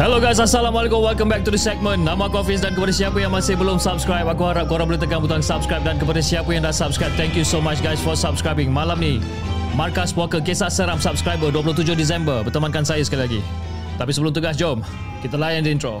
Hello guys, Assalamualaikum. Welcome back to the segment. Nama aku Hafiz dan kepada siapa yang masih belum subscribe, aku harap korang boleh tekan butang subscribe dan kepada siapa yang dah subscribe, thank you so much guys for subscribing. Malam ni, Markas Puaka Kisah Seram Subscriber 27 Disember bertemankan saya sekali lagi. Tapi sebelum tu guys, jom kita layan the intro.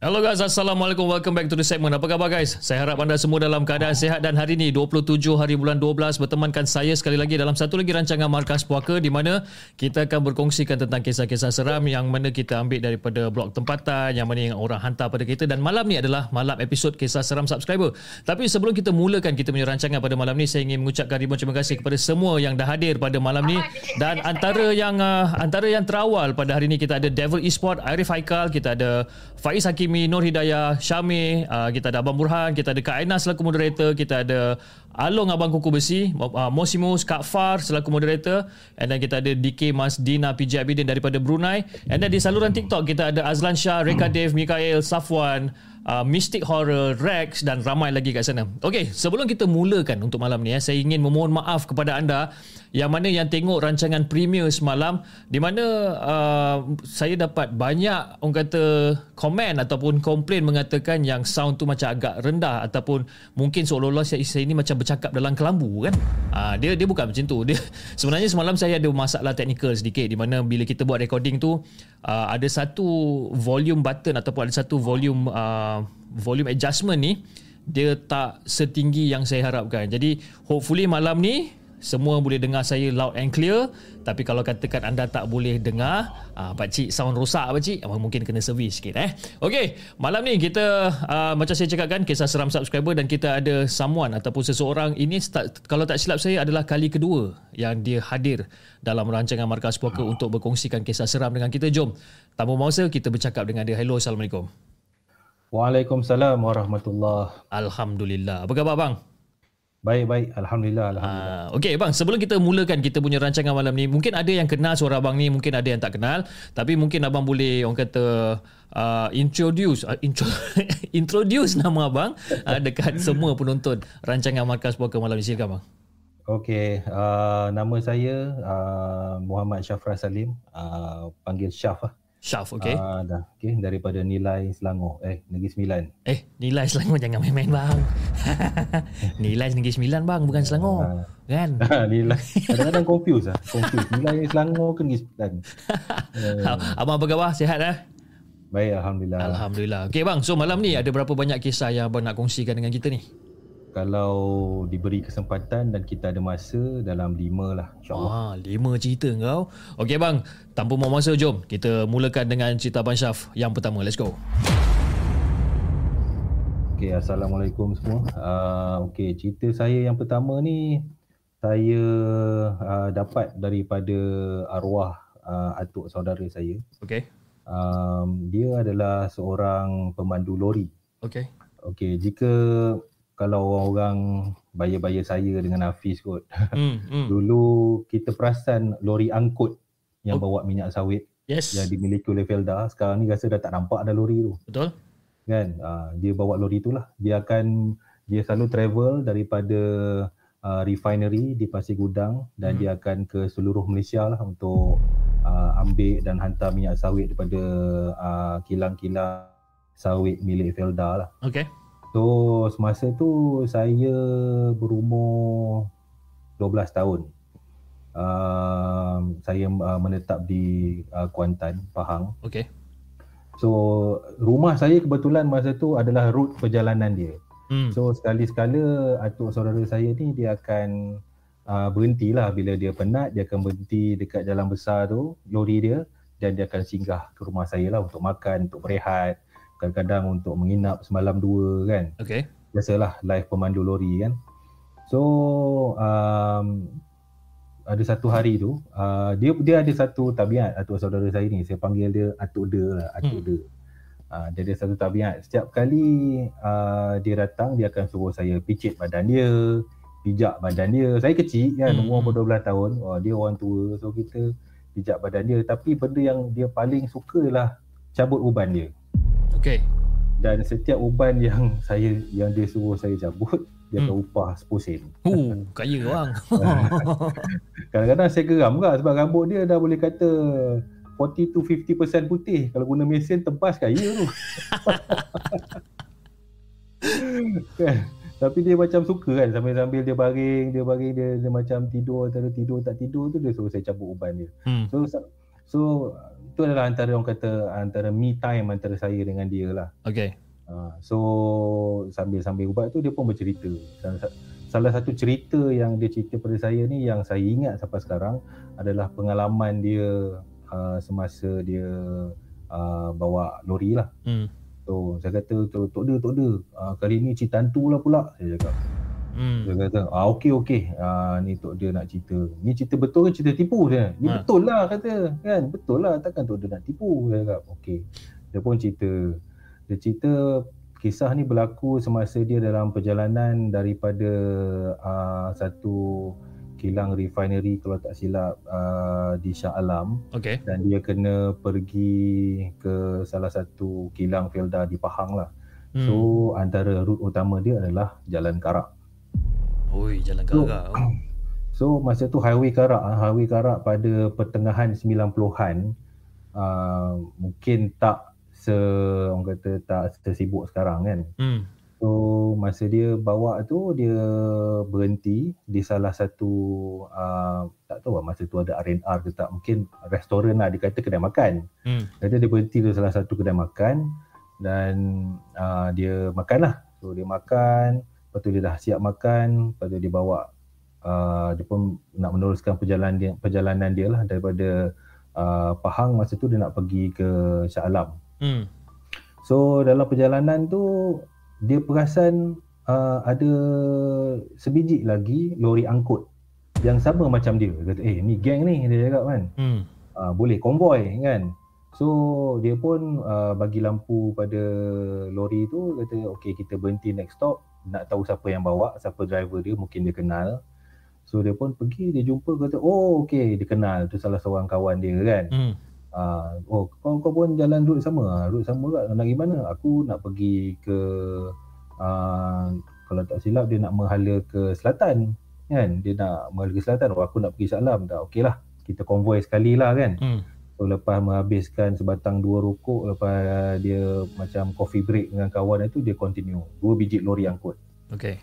Hello guys, Assalamualaikum. Welcome back to the segment. Apa khabar guys? Saya harap anda semua dalam keadaan sihat dan hari ini 27 hari bulan 12 bertemankan saya sekali lagi dalam satu lagi rancangan Markas Puaka di mana kita akan berkongsikan tentang kisah-kisah seram yang mana kita ambil daripada blog tempatan yang mana yang orang hantar pada kita dan malam ni adalah malam episod kisah seram subscriber. Tapi sebelum kita mulakan kita punya rancangan pada malam ni saya ingin mengucapkan ribuan terima kasih kepada semua yang dah hadir pada malam ni dan antara yang uh, antara yang terawal pada hari ini kita ada Devil Esport, Arif Haikal, kita ada Faiz Hakimi, Nur Hidayah, Syamir, uh, kita ada Abang Burhan, kita ada Kak Aina selaku moderator, kita ada Along Abang Kuku Besi, uh, Mosimus, Kak Far selaku moderator, and then kita ada DK Mas Dina PJ Abidin daripada Brunei, and then di saluran TikTok kita ada Azlan Shah, Reka Dev, Mikael, Safwan, uh, Mystic Horror, Rex dan ramai lagi kat sana. Okey, sebelum kita mulakan untuk malam ni, eh, saya ingin memohon maaf kepada anda yang mana yang tengok rancangan premier semalam di mana uh, saya dapat banyak orang kata komen ataupun komplain mengatakan yang sound tu macam agak rendah ataupun mungkin seolah-olah saya, saya ini macam bercakap dalam kelambu kan. Uh, dia dia bukan macam tu. Dia sebenarnya semalam saya ada masalah teknikal sedikit di mana bila kita buat recording tu uh, ada satu volume button ataupun ada satu volume uh, volume adjustment ni dia tak setinggi yang saya harapkan. Jadi hopefully malam ni semua boleh dengar saya loud and clear. Tapi kalau katakan anda tak boleh dengar uh, pak cik sound rosak pak cik? Uh, mungkin kena servis sikit eh? Okey malam ni kita uh, macam saya cakapkan kisah seram subscriber dan kita ada someone ataupun seseorang ini start, kalau tak silap saya adalah kali kedua yang dia hadir dalam rancangan markas puaka untuk berkongsikan kisah seram dengan kita. Jom tanpa masa kita bercakap dengan dia. Hello assalamualaikum. Waalaikumsalam warahmatullahi Alhamdulillah. Apa khabar bang? Baik baik alhamdulillah alhamdulillah. Uh, Okey bang, sebelum kita mulakan kita punya rancangan malam ni, mungkin ada yang kenal suara abang ni, mungkin ada yang tak kenal, tapi mungkin abang boleh orang kata uh, introduce uh, intro, introduce nama abang uh, dekat semua penonton rancangan Markas Puaka malam ni silakan bang. Okey, uh, nama saya uh, Muhammad Syafra Salim, uh, panggil Syaf lah. Syaf, okey. Uh, dah, okey daripada Nilai Selangor. Eh, Negeri Sembilan. Eh, Nilai Selangor jangan main-main bang. nilai Negeri Sembilan bang, bukan Selangor. Uh, kan? nilai. Kadang-kadang confuse lah. Confuse. Nilai Selangor ke Negeri Sembilan. Uh. Abang apa khabar? Sihat eh? Baik, Alhamdulillah. Alhamdulillah. Okey bang, so malam ni ada berapa banyak kisah yang abang nak kongsikan dengan kita ni? Kalau diberi kesempatan dan kita ada masa dalam lima lah insyaAllah. Ah, lima cerita kau. Okey bang, tanpa mau masa jom kita mulakan dengan cerita Abang Syaf yang pertama. Let's go. Okey, Assalamualaikum semua. Uh, Okey, cerita saya yang pertama ni saya uh, dapat daripada arwah uh, atuk saudara saya. Okey. Um, dia adalah seorang pemandu lori. Okey. Okey, jika kalau orang-orang bayar-bayar saya dengan Hafiz kot. Hmm, hmm. Dulu kita perasan lori angkut yang Oh. bawa minyak sawit Yes. yang dimiliki oleh Felda. Sekarang ni rasa dah tak nampak ada lori tu. Betul? kan uh, dia bawa lori itulah dia akan dia selalu travel daripada uh, refinery di Pasir Gudang dan Hmm. dia akan ke seluruh Malaysia lah untuk uh, ambil dan hantar minyak sawit daripada uh, kilang-kilang sawit milik Felda lah. Okay. So semasa tu saya berumur 12 tahun. Uh, saya uh, menetap di uh, Kuantan, Pahang. Okay. So rumah saya kebetulan masa tu adalah rute perjalanan dia. Hmm. So sekali-sekala atuk saudara saya ni dia akan uh, berhenti lah bila dia penat dia akan berhenti dekat jalan besar tu lori dia dan dia akan singgah ke rumah saya lah untuk makan, untuk berehat kadang-kadang untuk menginap semalam dua kan. Okay. biasalah live pemandu lori kan. So um, ada satu hari tu uh, dia dia ada satu tabiat atuk saudara saya ni. Saya panggil dia atuk de lah atuk Hmm. de. Uh, dia ada satu tabiat. Setiap kali uh, dia datang dia akan suruh saya picit badan dia pijak badan dia. Saya kecil kan Hmm. umur 12 tahun. Oh, dia orang tua so kita pijak badan dia. Tapi benda yang dia paling suka lah cabut uban dia Okay. dan setiap uban yang saya yang dia suruh saya cabut dia akan upah 10 sen. Huh, kaya orang. Kadang-kadang saya geram juga sebab rambut dia dah boleh kata 40 to 50% putih. Kalau guna mesin tebas kaya tu. kan? Tapi dia macam suka kan sambil-sambil dia baring, dia baring dia, dia macam tidur antara tidur tak tidur tu dia suruh saya cabut uban dia. Hmm. So so itu adalah antara orang kata antara me time antara saya dengan dia lah. Okay. Ha, so sambil-sambil ubat tu dia pun bercerita. Dan sa- salah satu cerita yang dia cerita pada saya ni yang saya ingat sampai sekarang adalah pengalaman dia uh, semasa dia uh, bawa lori lah. Hmm. So saya kata tok dia tok dia uh, kali ni cerita hantu lah pula saya cakap. Hmm. Dia kata ah okey okey ah ni tok dia nak cerita. Ni cerita betul ke cerita tipu dia? Ni Ha. betul lah kata kan. Betul lah takkan tok dia nak tipu saya cakap. Okey. Dia pun cerita. Dia cerita kisah ni berlaku semasa dia dalam perjalanan daripada uh, satu kilang refinery kalau tak silap uh, di Shah Alam Okay. dan dia kena pergi ke salah satu kilang Felda di Pahang lah. Hmm. So antara rute utama dia adalah Jalan Karak. Oi, jalan So, garak. So masa tu highway Karak, ah, highway Karak pada pertengahan 90-an uh, mungkin tak se orang kata tak sesibuk sekarang kan. Hmm. So masa dia bawa tu dia berhenti di salah satu uh, tak tahu lah masa tu ada R&R ke tak mungkin restoran lah dia kata kedai makan. Hmm. Kata dia berhenti di salah satu kedai makan dan uh, dia makan lah. So dia makan, lepas tu dia dah siap makan, lepas tu dia bawa uh, dia pun nak meneruskan perjalanan dia, perjalanan dia lah daripada uh, Pahang masa tu dia nak pergi ke Shah Alam. Hmm. So dalam perjalanan tu dia perasan uh, ada sebiji lagi lori angkut yang sama macam dia. Dia kata, eh ni geng ni dia cakap kan. Hmm. uh, boleh konvoi kan. So dia pun uh, bagi lampu pada lori tu kata okey kita berhenti next stop nak tahu siapa yang bawa, siapa driver dia mungkin dia kenal. So dia pun pergi dia jumpa kata oh okey dia kenal tu salah seorang kawan dia kan. Hmm. Uh, oh kau kau pun jalan route sama. Ah, Route sama kat nak pergi mana? Aku nak pergi ke uh, kalau tak silap dia nak menghala ke selatan kan. Dia nak menghala ke selatan. Oh aku nak pergi Salam dah. Okeylah. Kita konvoi sekali lah kan. Hmm. So lepas menghabiskan sebatang dua rokok lepas dia macam coffee break dengan kawan itu dia continue. Dua biji lori angkut. Okay.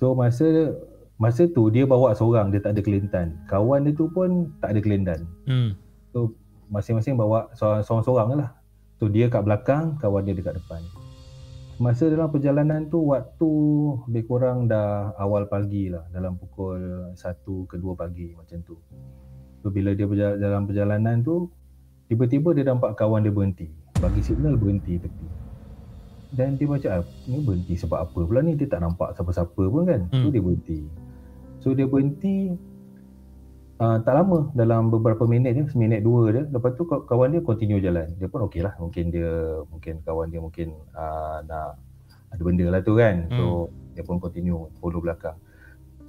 So masa masa tu dia bawa seorang dia tak ada kelintan. Kawan dia tu pun tak ada kelintan. Hmm. So masing-masing bawa seorang- seorang-seorang lah. So dia kat belakang, kawan dia dekat depan. Masa dalam perjalanan tu waktu lebih kurang dah awal pagi lah dalam pukul 1 ke 2 pagi macam tu. So bila dia dalam perjalanan tu tiba-tiba dia nampak kawan dia berhenti. Bagi signal berhenti tepi. Dan dia macam ah, ni berhenti sebab apa pula ni dia tak nampak siapa-siapa pun kan. So Hmm. dia berhenti. So dia berhenti uh, tak lama dalam beberapa minit je, seminit dua je. Lepas tu kaw- kawan dia continue jalan. Dia pun okey lah. Mungkin dia, mungkin kawan dia mungkin uh, nak ada benda lah tu kan. So dia pun continue follow belakang.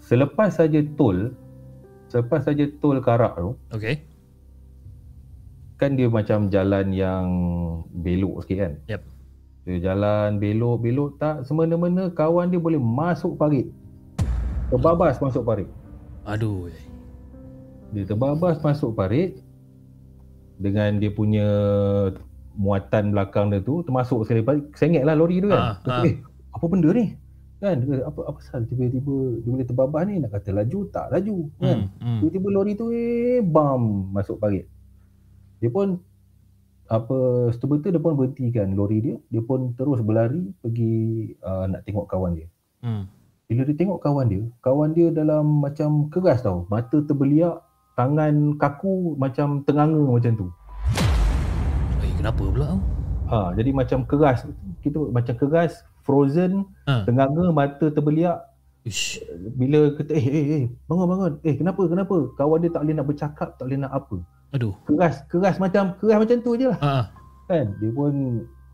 Selepas saja tol, selepas saja tol Karak tu, Okay. Kan dia macam jalan yang belok sikit kan. Yep. Dia jalan belok-belok tak semena-mena kawan dia boleh masuk parit. Terbabas masuk parit. Aduh. Dia terbabas masuk parit dengan dia punya muatan belakang dia tu termasuk sekali parit. Sengit lah lori tu kan. Ah. kata, Eh, apa benda ni? Kan? Kata, apa apa pasal tiba-tiba dia boleh terbabas ni nak kata laju tak laju kan. Hmm. hmm. Tiba-tiba lori tu eh bam masuk parit. Dia pun apa serta dia pun berhentikan lori dia. Dia pun terus berlari pergi uh, nak tengok kawan dia. Hmm. Bila dia tengok kawan dia, kawan dia dalam macam keras tau. Mata terbeliak, tangan kaku macam tenganga macam tu. Eh, kenapa pula tau? Ha, jadi macam keras. Kita macam keras, frozen, Ha. tenganga, mata terbeliak. Ish. Bila kata, eh, eh, eh, bangun, bangun. Eh, kenapa, kenapa? Kawan dia tak boleh nak bercakap, tak boleh nak apa. Aduh. Keras, keras macam, keras macam tu je lah. Ah. Kan? Dia pun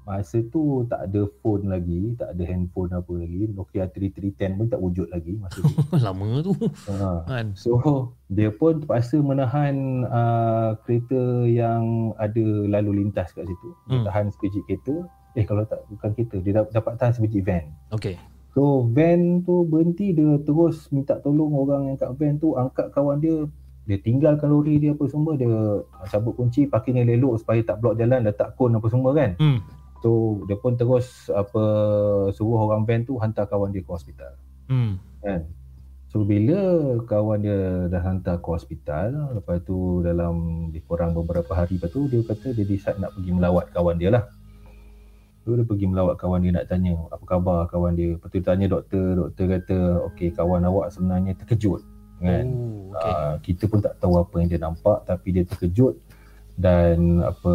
masa tu tak ada phone lagi, tak ada handphone apa lagi. Nokia 3310 pun tak wujud lagi masa tu. Lama tu. ha. Kan. So dia pun terpaksa menahan uh, kereta yang ada lalu lintas kat situ. Dia Hmm. tahan sebiji kereta. Eh kalau tak bukan kereta, dia dap- dapat tahan sebiji van. Okey. So van tu berhenti dia terus minta tolong orang yang kat van tu angkat kawan dia dia tinggalkan lori dia apa semua dia cabut kunci parking yang elok supaya tak blok jalan letak kon apa semua kan Hmm. so dia pun terus apa suruh orang van tu hantar kawan dia ke hospital Hmm. kan so bila kawan dia dah hantar ke hospital lepas tu dalam kurang beberapa hari lepas tu dia kata dia decide nak pergi melawat kawan dia lah So dia pergi melawat kawan dia nak tanya apa khabar kawan dia. Lepas tu dia tanya doktor, doktor kata okey kawan awak sebenarnya terkejut kan. Oh, okey. Uh, kita pun tak tahu apa yang dia nampak tapi dia terkejut dan apa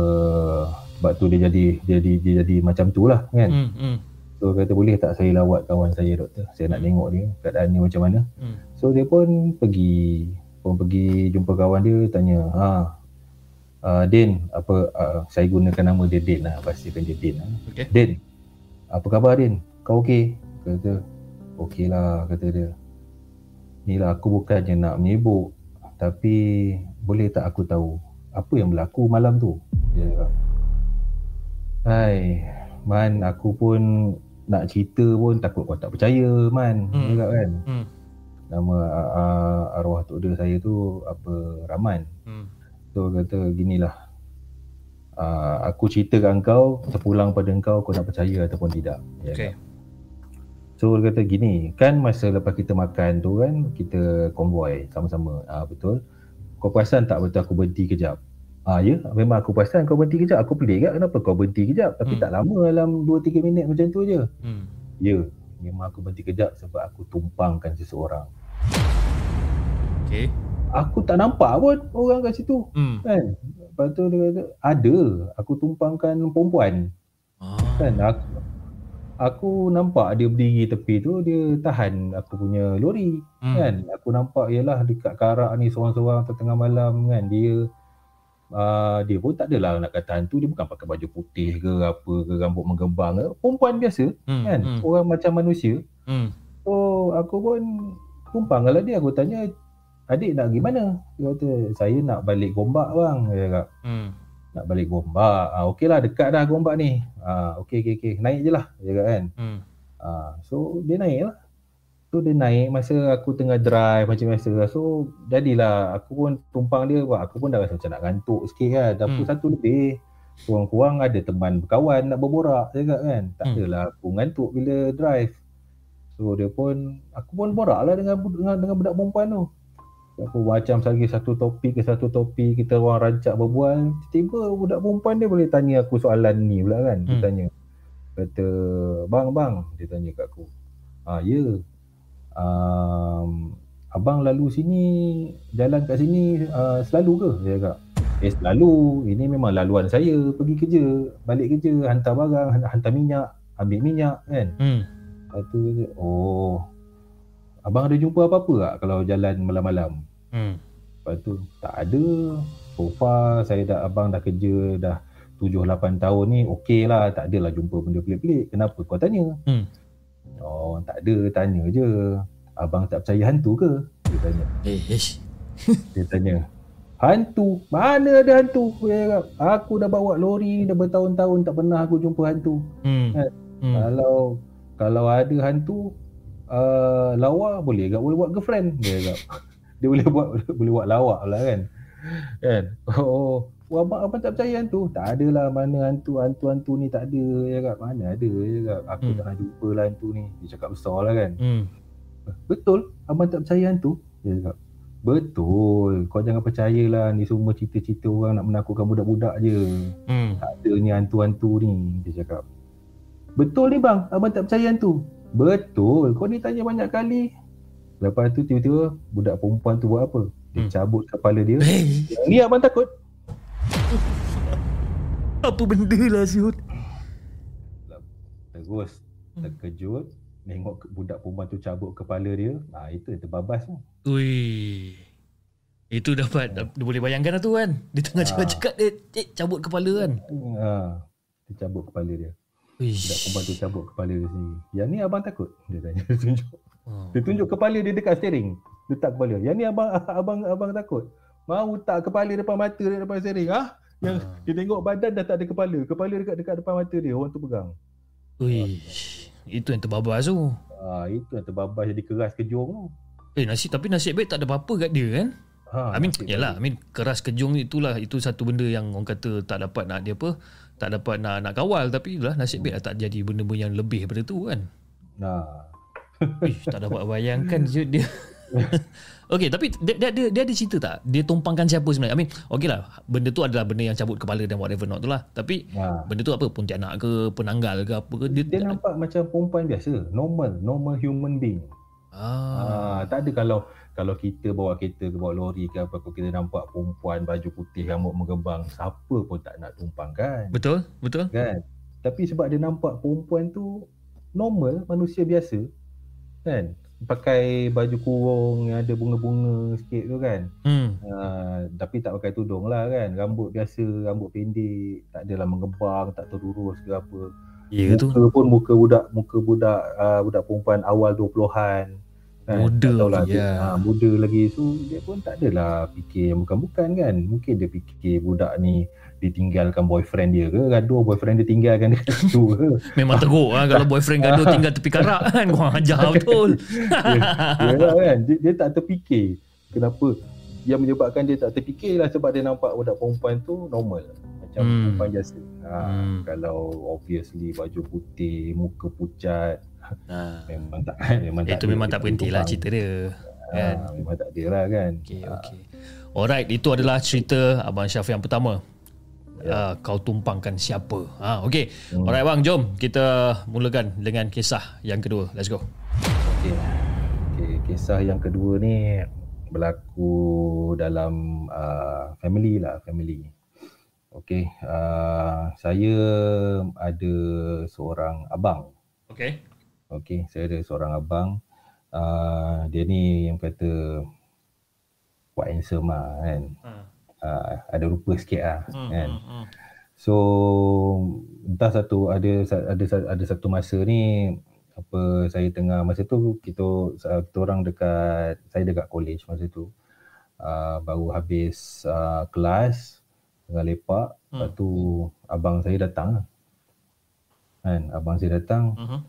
sebab tu dia jadi dia jadi dia jadi macam tu lah kan. Hmm. Hmm. So kata boleh tak saya lawat kawan saya doktor. Saya nak tengok dia keadaan dia macam mana. Hmm. So dia pun pergi pun pergi jumpa kawan dia tanya ha uh, Din apa uh, saya gunakan nama dia Din lah pastikan dia Din lah. Okey. Din apa khabar Din kau okey kata okey lah kata dia ni lah aku bukannya nak menyibuk tapi boleh tak aku tahu apa yang berlaku malam tu dia cakap hai man aku pun nak cerita pun takut kau tak percaya man Hmm. dia cakap kan Hmm. nama uh, arwah tok dia saya tu apa Rahman Hmm. So kata ginilah uh, Aku cerita kat kau Terpulang pada kau Kau nak percaya ataupun tidak kan? So dia kata gini Kan masa lepas kita makan tu kan Kita konvoy sama-sama ah Betul Kau perasan tak betul aku berhenti kejap Ah ya memang aku perasan kau berhenti kejap Aku pelik kat kenapa kau berhenti kejap Tapi Hmm. tak lama dalam 2-3 minit macam tu je Hmm. Ya memang aku berhenti kejap Sebab aku tumpangkan seseorang Okey. Aku tak nampak pun orang kat situ Hmm. kan lepas tu dia kata ada aku tumpangkan perempuan Ah. kan aku aku nampak dia berdiri tepi tu dia tahan aku punya lori Hmm. kan aku nampak ialah dekat karak ni seorang-seorang tengah malam kan dia uh, dia pun tak adalah nak kata hantu dia bukan pakai baju putih ke apa ke rambut menggembang ke perempuan biasa Hmm. kan Hmm. orang macam manusia Hmm. So aku pun tumpang lah dia aku tanya adik nak pergi mana dia kata saya nak balik gombak bang dia cakap Hmm. Nak balik gombak. Ah okey lah dekat dah gombak ni. Ah okey okey okey. Naik je lah dia kan. Hmm. ah so dia naik lah. So dia naik masa aku tengah drive macam biasa so jadilah aku pun tumpang dia. Wah, aku pun dah rasa macam nak ngantuk sikit kan. Dah pukul Hmm. satu lebih kurang-kurang ada teman berkawan nak berborak cakap kan. Tak Hmm. adalah aku ngantuk bila drive. So dia pun aku pun borak lah dengan, dengan, dengan budak perempuan tu aku macam lagi satu topik ke satu topik kita orang rancak berbual tiba-tiba budak perempuan dia boleh tanya aku soalan ni pula kan dia Hmm. tanya. Kata bang bang dia tanya kat aku. Ah ya. Um, abang lalu sini jalan kat sini uh, selalu ke? Dia cakap. Eh selalu. Ini memang laluan saya. Pergi kerja balik kerja hantar barang hantar, minyak ambil minyak kan? Hmm. Lepas tu dia kata, oh abang ada jumpa apa-apa tak kalau jalan malam-malam Hmm. Lepas tu tak ada. So far saya dah abang dah kerja dah 7-8 tahun ni okey lah. Tak adalah jumpa benda pelik-pelik. Kenapa kau tanya? Hmm. Oh tak ada. Tanya je. Abang tak percaya hantu ke? Dia tanya. Eh, ish. Dia tanya. Hantu. Mana ada hantu? Dia cakap, aku dah bawa lori dah bertahun-tahun tak pernah aku jumpa hantu. Hmm. Kan? Hmm. Kalau kalau ada hantu uh, lawa boleh tak boleh buat girlfriend dia cakap. dia boleh buat boleh buat lawak lah kan. Kan? Oh, oh abang abang tak percaya hantu? Tak ada lah mana hantu hantu-hantu ni tak ada dia cakap. Mana ada dia cakap. Aku Hmm. tak pernah jumpa lah hantu ni. Dia cakap besar lah kan. Hmm. Betul? Abang tak percaya hantu? Dia cakap. Betul. Kau jangan percayalah ni semua cerita-cerita orang nak menakutkan budak-budak je. Hmm. Tak ada ni hantu-hantu ni. Dia cakap. Betul ni bang, abang tak percaya hantu. Betul. Kau ni tanya banyak kali. Lepas tu tiba-tiba budak perempuan tu buat apa? Dia Hmm. cabut kepala dia. Hey, Yang ni abang takut. apa benda lah siut? Terus Hmm. terkejut. Tengok budak perempuan tu cabut kepala dia. Ah itu yang terbabas tu. Ui. Itu dapat dia boleh bayangkan lah tu kan. Dia tengah Ah. cakap-cakap dia eh, cabut kepala kan. Ha, dia cabut kepala dia. Budak perempuan tu cabut kepala dia sendiri. Yang ni abang takut? Dia tanya. Dia tunjuk. Oh. Dia tunjuk kepala dia dekat steering. Letak kepala. Yang ni abang abang abang takut. Mau tak kepala depan mata dia depan steering. Ah, yang Ah. dia tengok badan dah tak ada kepala. Kepala dekat dekat depan mata dia. Orang tu pegang. Uish. Itu yang terbabas tu. Ah, itu yang terbabas jadi keras kejung tu. Eh nasib tapi nasib baik tak ada apa-apa kat dia kan. Ha, I mean nasib yalah I mean keras kejung itulah itu satu benda yang orang kata tak dapat nak dia apa tak dapat nak nak kawal tapi lah nasib baik lah tak jadi benda-benda yang lebih daripada tu kan. Nah. Ish, tak dapat bayangkan je dia. Okey, tapi dia, dia, dia, dia ada cerita tak? Dia tumpangkan siapa sebenarnya? I mean, okey lah, benda tu adalah benda yang cabut kepala dan whatever not tu lah. Tapi Ha. benda tu apa? Pontianak ke, penanggal ke apa ke? Dia, Dia nampak macam perempuan biasa, normal, normal human being. ah, Ah, tak ada kalau kalau kita bawa kereta ke bawa lori ke apa kalau kita nampak perempuan baju putih rambut mengembang, siapa pun tak nak tumpang kan? betul? Betul? kan tapi sebab dia nampak perempuan tu normal manusia biasa kan pakai baju kurung yang ada bunga-bunga sikit tu kan Hmm. uh, tapi tak pakai tudung lah kan rambut biasa rambut pendek tak adalah mengembang tak terlurus ke apa Ya tu. muka pun muka budak muka budak uh, budak perempuan awal 20-an kan Muda tak tahulah lagi, dia, ya. ha, muda lagi so dia pun tak adalah fikir yang bukan-bukan kan mungkin dia fikir budak ni ditinggalkan boyfriend dia ke gaduh boyfriend dia tinggalkan dia situ ke Memang teruk lah kalau boyfriend gaduh tinggal tepi karak kan. Kau ajar betul. Yalah kan dia, dia tak terfikir kenapa yang menyebabkan dia tak terfikir lah sebab dia nampak budak perempuan tu normal macam Hmm. perempuan biasa ha, hmm. kalau obviously baju putih muka pucat Ah, memang tak memang itu ada memang tak berhenti lah cerita dia. Kan? ha, memang tak ada lah kan Okey, okey. Alright, itu adalah cerita Abang Syaf yang pertama. Uh, kau tumpangkan siapa? Ha, okey. Hmm. Alright bang, jom kita mulakan dengan kisah yang kedua. Let's go. Okay. okay. Kisah yang kedua ni berlaku dalam uh, family lah, family. Okay. Uh, saya ada seorang abang. Okey. Okay. Saya ada seorang abang. Uh, dia ni yang kata quite handsome lah kan. Ha. Uh, ada rupa sikit lah Hmm, kan. hmm, hmm. So entah satu ada ada ada satu masa ni apa saya tengah masa tu kita kita orang dekat saya dekat college masa tu uh, baru habis uh, kelas tengah lepak hmm. lepas tu abang saya datang lah. kan abang saya datang Mhm.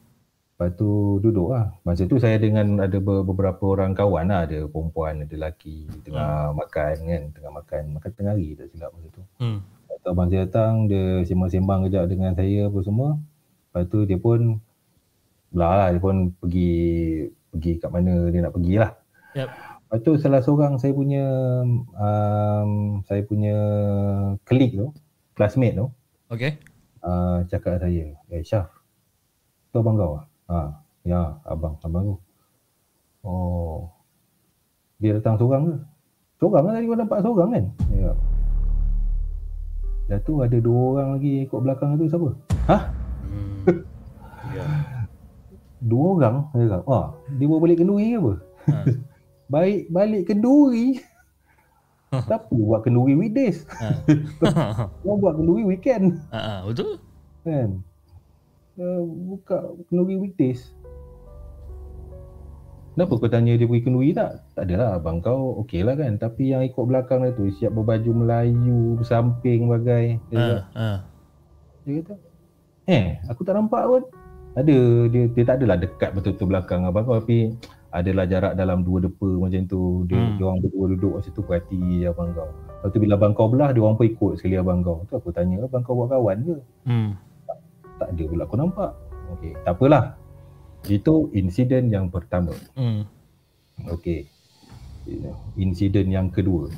Lepas tu duduk lah masa tu saya dengan ada be- beberapa orang kawan lah ada perempuan ada lelaki tengah makan kan tengah makan makan tengah hari tak silap masa tu Hmm. Lepas tu abang saya datang, dia sembang-sembang kejap dengan saya apa semua. Lepas tu dia pun belah lah, dia pun pergi pergi kat mana dia nak pergi lah. Yep. Lepas tu salah seorang saya punya um, saya punya klik tu, classmate tu, Okey. uh, cakap saya, eh Syaf, tu abang kau ah? Ha, ya abang, abang tu. Oh, dia datang seorang ke? Seorang kan tadi kau nampak seorang kan? Ya. Dah tu ada dua orang lagi ikut belakang tu siapa? Hah? Hmm. Ya. Dua orang? Dia kata, wah, dia bawa balik kenduri ke apa? Ha. Baik balik kenduri. Tapi buat kenduri weekdays. Ha. Kau buat kenduri weekend. Ha, ha, betul? Kan? Uh, buka kenduri weekdays. Kenapa kau tanya dia pergi kenduri tak? Tak adalah abang kau okey lah kan. Tapi yang ikut belakang dia tu siap berbaju Melayu, bersamping bagai. Dia, Ha, kata, ha. dia kata, eh aku tak nampak pun. Ada, dia, dia tak adalah dekat betul-betul belakang abang kau tapi adalah jarak dalam dua depa macam tu. Dia, Hmm. dia orang berdua duduk macam tu perhati abang kau. Lepas tu bila abang kau belah, dia orang pun ikut sekali abang kau. Tu aku tanya, abang kau buat kawan ke? Hmm. Tak ada pula aku nampak. Okey, tak apalah. Itu insiden yang pertama. Hmm. Okey. Insiden yang kedua.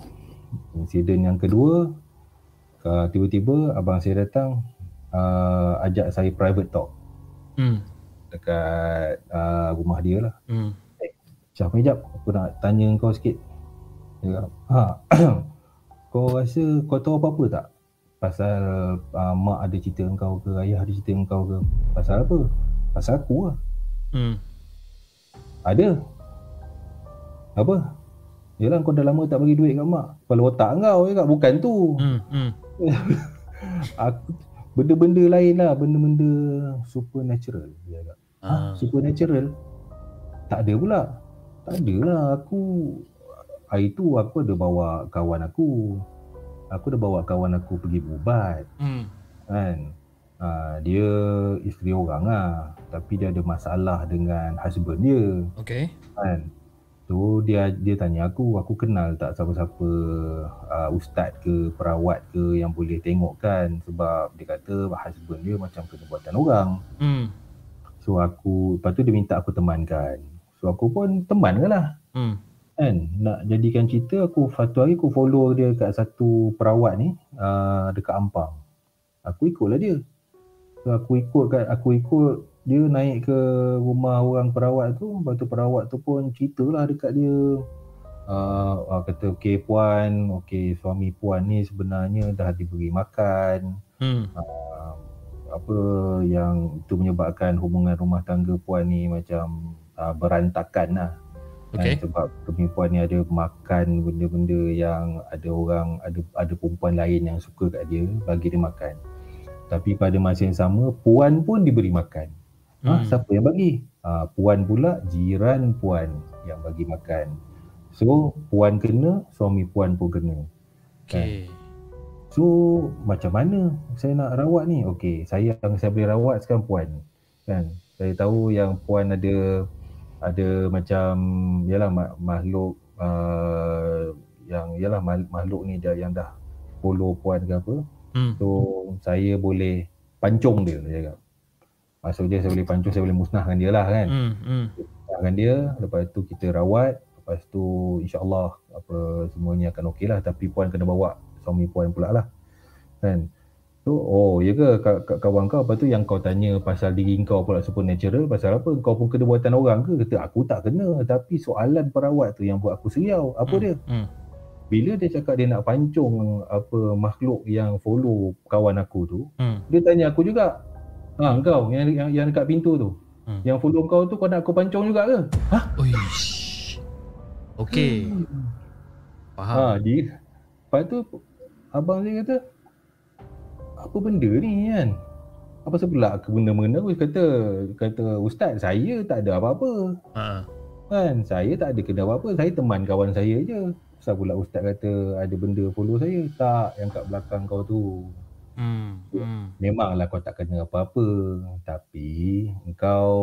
Insiden yang kedua, uh, tiba-tiba abang saya datang uh, ajak saya private talk Hmm. dekat uh, rumah dia lah. Hmm. Syah, sekejap aku nak tanya kau sikit. Dia kata, ha, kau rasa kau tahu apa-apa tak? Pasal uh, mak ada cerita kau ke, ayah ada cerita kau ke? Pasal apa? Pasal aku lah. Hmm. Ada. Apa? Yalah kau dah lama tak bagi duit kat mak. Kepala otak kau je kat. Bukan tu. Hmm. Hmm. Aku benda-benda lain lah. Benda-benda supernatural. Dia kata. Ha? Ah. Supernatural? Tak ada pula. Tak ada lah. Aku hari tu aku ada bawa kawan aku. Aku ada bawa kawan aku pergi berubat. Hmm. Kan? Ha, dia isteri orang lah. Tapi dia ada masalah dengan husband dia. Okay. kan tu dia dia tanya aku aku kenal tak siapa-siapa uh, ustaz ke perawat ke yang boleh tengok kan sebab dia kata husband dia macam kena buatan orang Hmm. so aku lepas tu dia minta aku temankan so aku pun teman ke lah Hmm. Kan? Nak jadikan cerita aku satu hari aku follow dia kat satu perawat ni uh, dekat Ampang. Aku ikutlah dia. So aku ikut kat aku ikut dia naik ke rumah orang perawat tu. Lepas tu perawat tu pun ceritalah dekat dia. Uh, uh, kata okey puan. Okey suami puan ni sebenarnya dah diberi makan. Hmm. uh, apa yang itu menyebabkan hubungan rumah tangga puan ni macam uh, berantakan lah Okay. Kan, sebab perempuan ni ada makan benda-benda yang ada orang ada ada perempuan lain yang suka kat dia bagi dia makan. Tapi pada masa yang sama puan pun diberi makan. Ha, Hmm. siapa yang bagi? Ha, puan pula jiran puan yang bagi makan. So puan kena, suami puan pun kena. Okay. So macam mana saya nak rawat ni? Okey, saya yang saya boleh rawat sekarang puan. Kan? Saya tahu yang puan ada ada macam yalah ma- makhluk uh, yang yalah ma- makhluk ni dah yang dah follow puan ke apa. Hmm. So saya boleh pancung dia dia cakap. Maksud dia saya boleh pancung, saya boleh musnahkan dia lah kan. Hmm. Hmm. Musnahkan dia, lepas tu kita rawat, lepas tu insyaAllah apa semuanya akan okey lah. Tapi puan kena bawa suami puan pula lah. Kan? So, oh ya ke ka- ka- kawan kau, lepas tu yang kau tanya pasal diri kau pula supernatural, pasal apa? Kau pun kena buatan orang ke? Kata aku tak kena, tapi soalan perawat tu yang buat aku seriau. Apa Hmm. dia? Hmm. Bila dia cakap dia nak pancung apa makhluk yang follow kawan aku tu, Hmm. dia tanya aku juga. Ha kau yang yang, yang dekat pintu tu. Hmm. Yang follow kau tu kau nak aku pancung juga ke? Ha? Uish. Okay. Faham. Ha dia. Lepas tu abang dia kata apa benda ni kan? Apa sebelah ke benda-benda aku kata kata ustaz saya tak ada apa-apa. Ha. Kan saya tak ada kena apa-apa. Saya teman kawan saya je. Kenapa pula ustaz kata ada benda follow saya? Tak, yang kat belakang kau tu. Hmm. Hmm. Memanglah kau tak kena apa-apa Tapi Kau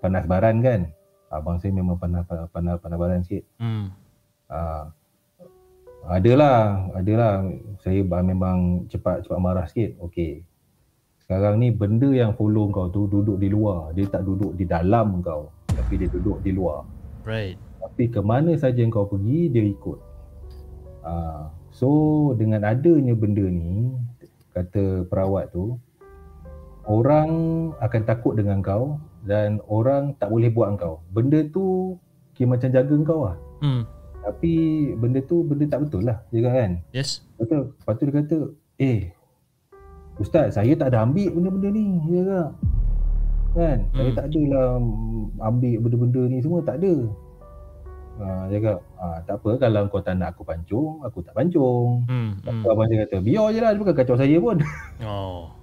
Panas baran kan Abang saya memang panas panas, panas baran sikit Hmm. ha. Adalah Adalah Saya memang cepat cepat marah sikit Okey Sekarang ni benda yang follow kau tu Duduk di luar Dia tak duduk di dalam kau Tapi dia duduk di luar Right. tapi ke mana saja kau pergi dia ikut. Ah, so dengan adanya benda ni kata perawat tu orang akan takut dengan kau dan orang tak boleh buat kau. Benda tu kira macam jaga kau lah. Hmm. Tapi benda tu benda tak betul lah. Dia kata kan. Yes. Betul. Lepas tu dia kata, eh Ustaz, saya tak ada ambil benda-benda ni. Dia kata. Kan? Hmm. Saya Hmm. tak adalah ambil benda-benda ni semua. Tak ada. Ha, dia kata, ah, tak apa kalau kau tak nak aku pancung, aku tak pancung. Hmm. Hmm. hmm. Abang dia kata, biar je lah. Dia bukan kacau saya pun. Oh.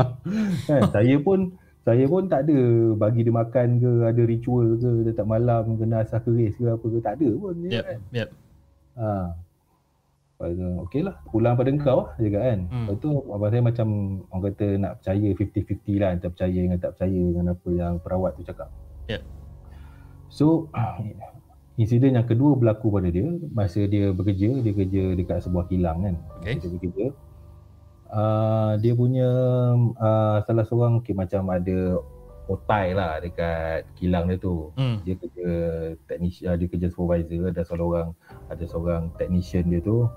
kan? saya pun saya pun tak ada bagi dia makan ke ada ritual ke dia tak malam kena asah keris ke apa ke tak ada pun dia Yep, kan. yep. Ha. Lepas tu, okey lah. Pulang pada engkau lah juga kan. Hmm. Lepas tu abang saya macam orang kata nak percaya 50-50 lah. Antara percaya dengan tak percaya dengan apa yang perawat tu cakap. Ya. So, insiden yang kedua berlaku pada dia masa dia bekerja. Dia kerja dekat sebuah kilang kan. Okay. Dia bekerja. Uh, dia punya uh, salah seorang okay, macam ada otai lah dekat kilang dia tu Hmm. dia kerja technician dia kerja supervisor ada seorang ada seorang technician dia tu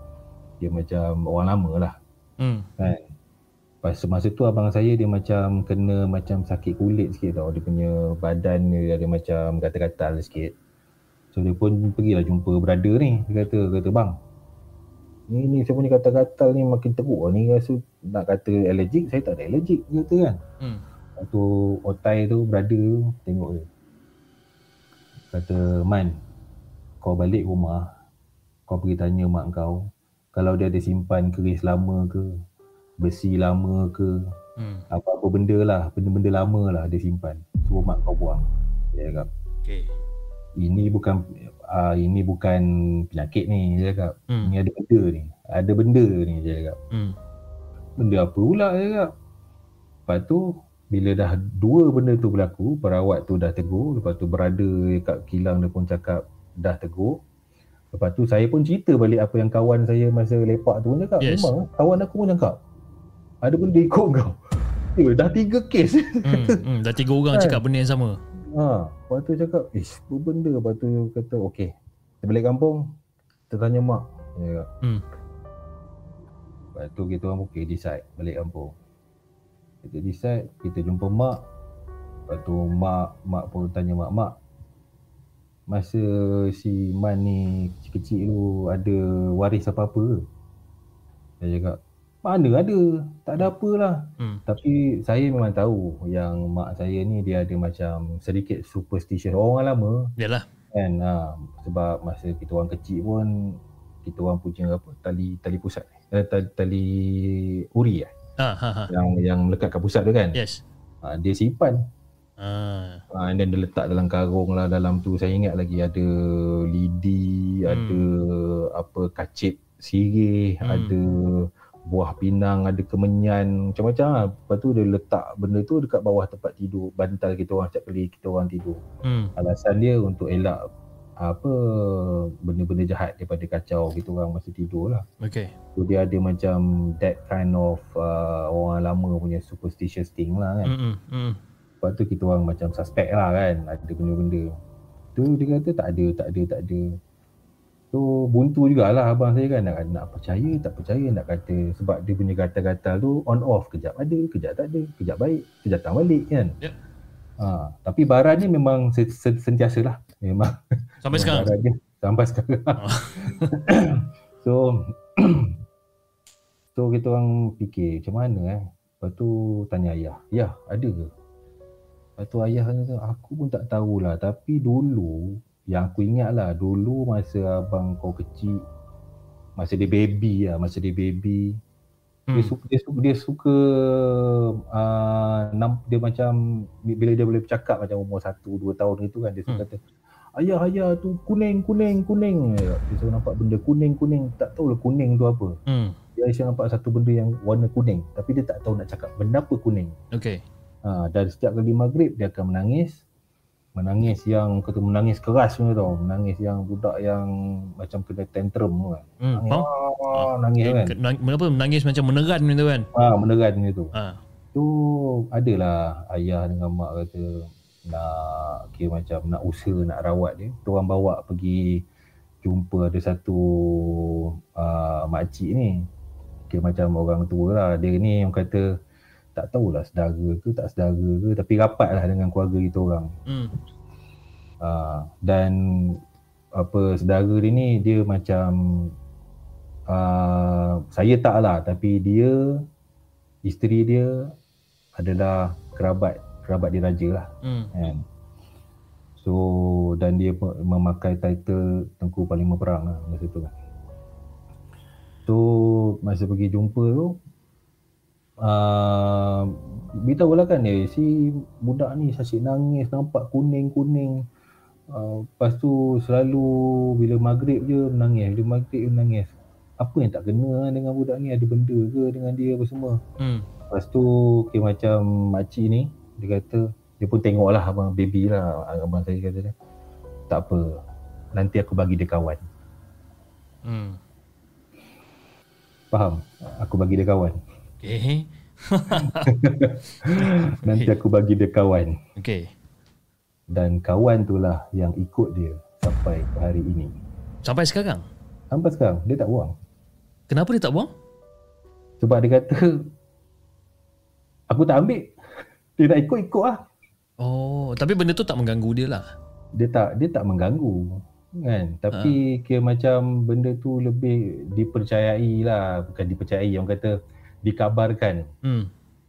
dia macam orang lama lah Hmm. kan Pas masa tu abang saya dia macam kena macam sakit kulit sikit tau. Dia punya badan dia ada macam gatal-gatal sikit. So dia pun pergilah jumpa brother ni. Dia kata, kata bang, ni ni saya punya gatal-gatal ni makin teruk lah ni rasa nak kata allergic, saya tak ada allergic dia kata kan. Hmm. Lepas tu otai tu brother tu tengok dia. Kata Man Kau balik rumah Kau pergi tanya mak kau Kalau dia ada simpan keris lama ke Besi lama ke Hmm. Apa-apa benda lah Benda-benda lama lah dia simpan Suruh mak kau buang Dia cakap Okay. Ini bukan uh, Ini bukan penyakit ni Dia cakap Hmm. Ini ada benda ni Ada benda ni Dia cakap Hmm. Benda apa pula dia cakap Lepas tu Bila dah dua benda tu berlaku Perawat tu dah tegur Lepas tu berada dekat kilang dia pun cakap Dah tegur Lepas tu saya pun cerita balik apa yang kawan saya masa lepak tu pun cakap Yes. Memang kawan aku pun cakap Ada benda ikut kau Eh dah tiga kes Hmm. hmm. Dah tiga orang Kan? cakap benda yang sama. Ha, Lepas tu cakap Eh apa benda? Lepas tu kata okey Kita balik kampung Kita tanya mak. Dia cakap. Hmm. Lepas tu kita orang okey decide balik kampung. Kita decide Kita jumpa mak. Lepas tu mak Mak pun tanya mak Mak Masa si Man ni kecil-kecil tu ada waris apa-apa ke? Dia cakap mana ada tak ada apalah Hmm. tapi saya memang tahu yang mak saya ni dia ada macam sedikit superstitious orang lama Yalah. kan ha, sebab masa kita orang kecil pun kita orang punya apa tali tali pusat eh, tali, tali uri eh Ah, ha, ha. yang yang melekat kat pusat tu kan Yes. ha, dia simpan Ah. ha, and then dia letak dalam karung lah dalam tu saya ingat lagi ada lidi Hmm. ada apa kacip sirih Hmm. ada buah pinang ada kemenyan macam-macam lah. lepas tu dia letak benda tu dekat bawah tempat tidur bantal kita orang setiap kali kita orang tidur Hmm. alasan dia untuk elak apa benda-benda jahat daripada kacau kita orang masa tidur lah. Okay. So dia ada macam that kind of uh, orang lama punya superstitious thing lah kan. Hmm. Hmm. Hmm. Lepas tu kita orang macam suspect lah kan ada benda-benda. Tu dia kata tak ada, tak ada, tak ada. So buntu jugalah abang saya kan nak, nak percaya, tak percaya nak kata sebab dia punya gatal-gatal tu on off kejap ada, kejap tak ada, kejap baik, kejap datang balik kan. Yep. Ha, tapi barang ni memang se- se- sentiasa lah. Memang Sampai sekarang. barang dia sampai sekarang. Oh. so so kita orang fikir macam mana eh. Lepas tu tanya ayah, "Ayah, ada ke?" Lepas tu ayah kata, "Aku pun tak tahulah, tapi dulu yang aku ingat lah dulu masa abang kau kecil masa dia baby lah, masa dia baby Hmm. dia suka dia suka dia suka uh, dia macam bila dia boleh bercakap macam umur 1 2 tahun gitu kan dia suka Hmm. kata ayah ayah tu kuning kuning kuning dia suka nampak benda kuning kuning tak tahu lah kuning tu apa Hmm. dia asyik nampak satu benda yang warna kuning tapi dia tak tahu nak cakap benda apa kuning Okay. ha, dan setiap kali maghrib dia akan menangis menangis yang kata menangis keras punya tau menangis yang budak yang macam kena tantrum tu kan Hmm. nangis, Faham? ah, nangis kan Apa menangis macam meneran gitu kan? ah, meneran gitu Ah. tu adalah ayah dengan mak kata nak kira macam nak usaha nak rawat dia tu orang bawa pergi jumpa ada satu uh, makcik ni kira macam orang tua lah dia ni yang kata tak tahulah sedara ke tak sedara ke tapi rapat lah dengan keluarga kita orang Hmm. uh, dan apa saudara dia ni dia macam uh, saya tak lah tapi dia isteri dia adalah kerabat kerabat dia raja lah Hmm. kan so dan dia memakai title tengku panglima perang lah masa tu kan so masa pergi jumpa tu uh, beritahu lah kan dia si budak ni asyik nangis nampak kuning-kuning. Uh, lepas tu selalu bila maghrib je menangis bila maghrib je menangis apa yang tak kena dengan budak ni? Ada benda ke dengan dia apa semua? Hmm. lepas tu okay, macam makcik ni dia kata dia pun tengok lah abang baby lah abang saya kata dia. Tak apa nanti aku bagi dia kawan. Hmm. faham? Aku bagi dia kawan Okay. nanti aku bagi dia kawan Okay. dan kawan tu lah yang ikut dia sampai hari ini Sampai sekarang. sampai sekarang dia tak buang Kenapa dia tak buang? sebab dia kata aku tak ambil dia nak ikut-ikut lah Oh, tapi benda tu tak mengganggu dia lah. dia tak dia tak mengganggu kan tapi kira macam benda tu lebih dipercayai lah bukan dipercayai orang kata dikabarkan Hmm.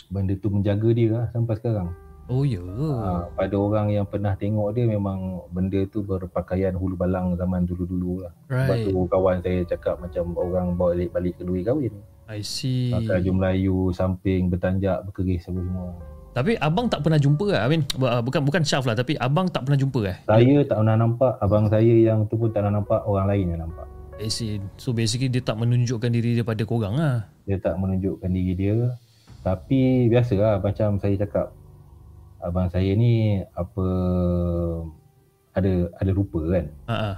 benda tu menjaga dia lah sampai sekarang Oh ya. ha, pada orang yang pernah tengok dia memang benda tu berpakaian hulu balang zaman dulu-dulu lah sebab Right. tu kawan saya cakap macam orang balik balik kedua kahwin I see. pakai baju Melayu samping bertanjak berkeris apa semua Tapi abang tak pernah jumpa kan? I mean, bu- uh, bukan bukan Syaf lah tapi abang tak pernah jumpa eh? saya tak pernah nampak abang saya yang tu pun tak pernah nampak orang lain yang nampak I see. So basically dia tak menunjukkan diri dia pada korang lah. Dia tak menunjukkan diri dia tapi biasalah macam saya cakap abang saya ni apa ada ada rupa kan ah.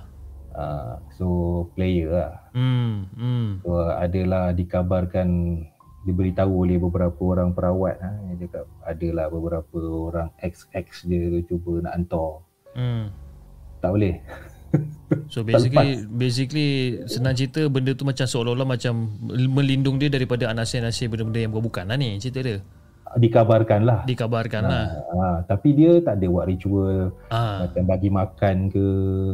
uh, so player lah Hmm. Hmm. so adalah dikabarkan diberitahu oleh beberapa orang perawat ha, dia cakap adalah beberapa orang XX dia cuba nak hantar Hmm. tak boleh So basically basically senang cerita benda tu macam seolah-olah macam melindung dia daripada anasir-anasir benda-benda yang bukan lah ni cerita dia. dikabarkan lah Dikabarkan lah. ha, tapi dia tak ada buat ritual Ah. macam bagi makan ke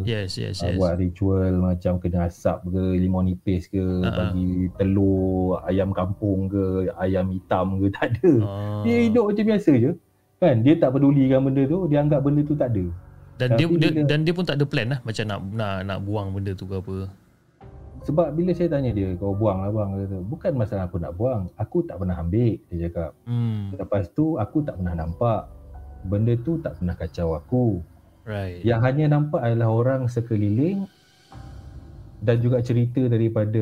Yes, yes, yes. yes. buat ritual macam kena asap ke limau nipis ke Ha, ha. bagi telur ayam kampung ke ayam hitam ke tak ada Ah. dia hidup macam biasa je kan dia tak pedulikan benda tu dia anggap benda tu tak ada Dan dia, Tapi dia bila- dan dia pun tak ada plan lah macam nak nak nak buang benda tu ke apa. sebab bila saya tanya dia kau buang lah bang dia kata bukan masalah aku nak buang aku tak pernah ambil dia cakap Hmm. lepas tu aku tak pernah nampak benda tu tak pernah kacau aku Right. Yang hanya nampak adalah orang sekeliling dan juga cerita daripada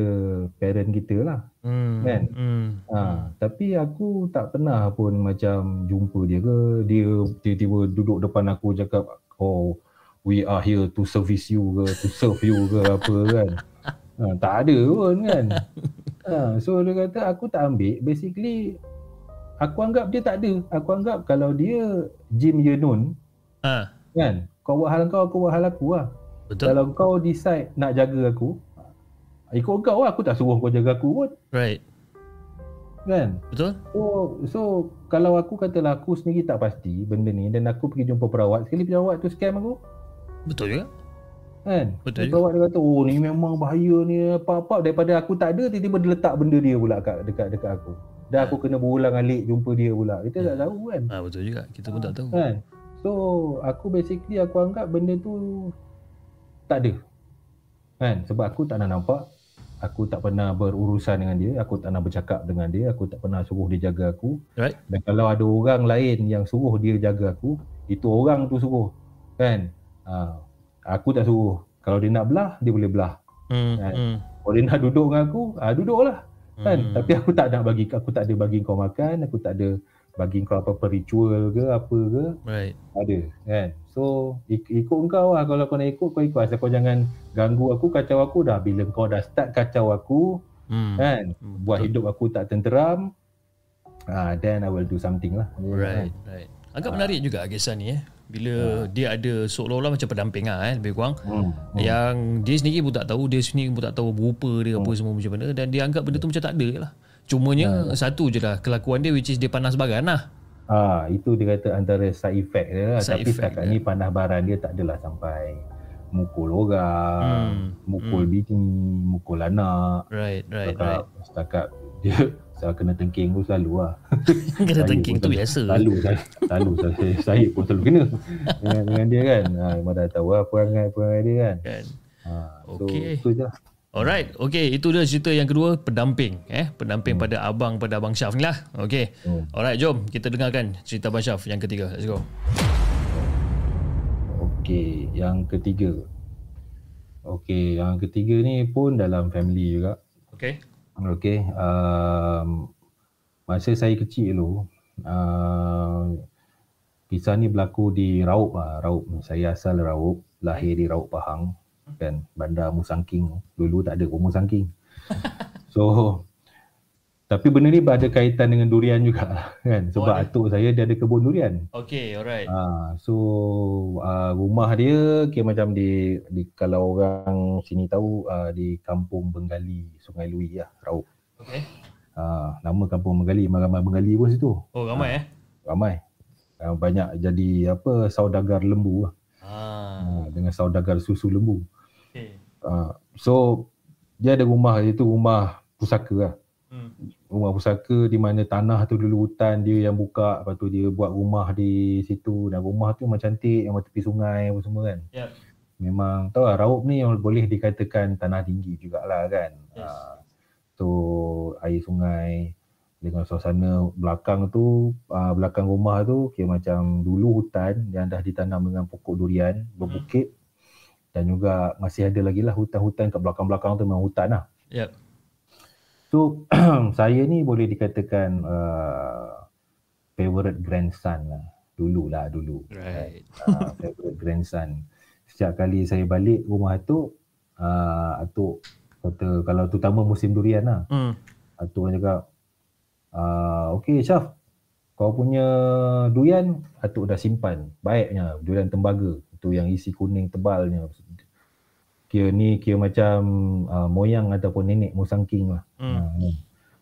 parent kita lah. Hmm. Kan? Hmm. Ha, tapi aku tak pernah pun macam jumpa dia ke dia tiba-tiba duduk depan aku cakap oh we are here to service you ke to serve you ke apa kan. Ha, tak ada pun kan. Ha, so dia kata aku tak ambil basically aku anggap dia tak ada. Aku anggap kalau dia Jim Yenun Ah, kan kau buat hal kau aku buat hal aku lah. betul. Kalau kau decide nak jaga aku, ikut kau lah. Aku tak suruh kau jaga aku pun. Right. Kan? Betul? So, so kalau aku katalah aku sendiri tak pasti benda ni dan aku pergi jumpa perawat, sekali perawat tu scam aku. Betul juga. Kan? Betul juga. Perawat dia kata, oh ni memang bahaya ni apa-apa. Daripada aku tak ada, tiba-tiba dia letak benda dia pula kat, dekat, dekat aku. Dan aku kena berulang alik jumpa dia pula. Kita tak tahu kan. Ah, betul juga. Kita pun tak tahu. Kan? So, aku basically aku anggap benda tu tak ada. Kan? Sebab aku tak nak nampak. Aku tak pernah berurusan dengan dia. Aku tak pernah bercakap dengan dia. Aku tak pernah suruh dia jaga aku. Right. Dan kalau ada orang lain yang suruh dia jaga aku, itu orang tu suruh. Kan? Ha, aku tak suruh. Kalau dia nak belah, dia boleh belah. Hmm. Kan? Hmm. Kalau dia nak duduk dengan aku, ha, duduklah. Kan? Hmm. Tapi aku tak nak bagi, aku tak ada bagi kau makan. Aku tak ada bagi kau apa-apa ritual ke apa ke. Right. Ada kan So ik- ikut kau lah Kalau kau nak ikut kau ikut Asal kau jangan ganggu aku Kacau aku dah Bila kau dah start kacau aku Hmm. Kan Hmm, Buat betul. hidup aku tak tenteram ah, Then I will do something lah Right, right. Agak menarik juga kisah ni eh. Bila dia ada seolah-olah macam pendamping lah eh, lebih kurang. hmm. Yang dia sendiri pun tak tahu, dia sendiri pun tak tahu rupa dia apa semua macam mana dan dia anggap benda tu macam tak ada lah. Cumanya satu je lah kelakuan dia which is dia panas baran lah. Ah, Itu dia kata antara side effect dia lah Side Tapi setakat dia. ni panah baran dia tak adalah sampai Mukul orang Hmm, Mukul bini Mukul anak Right, right, right. Setakat, setakat dia saya kena tengking tu selalu lah Kena pun tu selalu- biasa. Selalu saya, selalu saya, saya pun selalu kena dengan, dengan dia kan. Ha, memang dah tahu lah perangai-perangai dia kan. Kan. Ha, so, Okey. tu je lah. Alright, okay, itu dia cerita yang kedua pendamping eh, pendamping hmm. pada abang pada abang Syaf ni lah. Okay. Hmm. Alright, jom kita dengarkan cerita abang Syaf yang ketiga. Let's go. Okay, yang ketiga. Okay, yang ketiga ni pun dalam family juga. Okay. Okay, um, masa saya kecil dulu, uh, kisah ni berlaku di Raup lah. Raup, saya asal Raup, lahir di Raup Pahang kan? Bandar Musangking dulu tak ada pun Musangking so tapi benda ni ada kaitan dengan durian juga lah, kan? Sebab oh, atuk saya dia ada kebun durian. Okay alright. Uh, so uh, rumah dia kira macam di, di kalau orang sini tahu uh, di kampung Bengali Sungai Lui lah Raup okay. Uh, nama kampung Bengali ramai Bengali pun situ. Oh ramai uh, eh? ramai. Uh, banyak jadi apa saudagar lembu lah. Ah. dengan saudagar susu lembu Okay. Uh, so dia ada rumah itu rumah pusaka lah. Hmm. Rumah pusaka di mana tanah tu dulu hutan dia yang buka lepas tu dia buat rumah di situ dan rumah tu memang cantik yang tepi sungai apa semua kan. Yeah. Memang tahu lah Raup ni yang boleh dikatakan tanah tinggi jugalah kan. Yes. Uh, so air sungai dengan suasana belakang tu uh, belakang rumah tu kira macam dulu hutan yang dah ditanam dengan pokok durian berbukit hmm dan juga masih ada lagi lah hutan-hutan kat belakang-belakang tu memang hutan lah. Yep. So saya ni boleh dikatakan uh, favorite grandson lah. Dulu lah dulu. Right. Uh, favorite grandson. Setiap kali saya balik rumah tu, uh, Atuk kata kalau terutama musim durian lah. Hmm. Atuk cakap, uh, okay Syaf, kau punya durian Atuk dah simpan. Baiknya durian tembaga tu yang isi kuning tebalnya kira ni kira macam uh, moyang ataupun nenek musang king lah hmm. uh,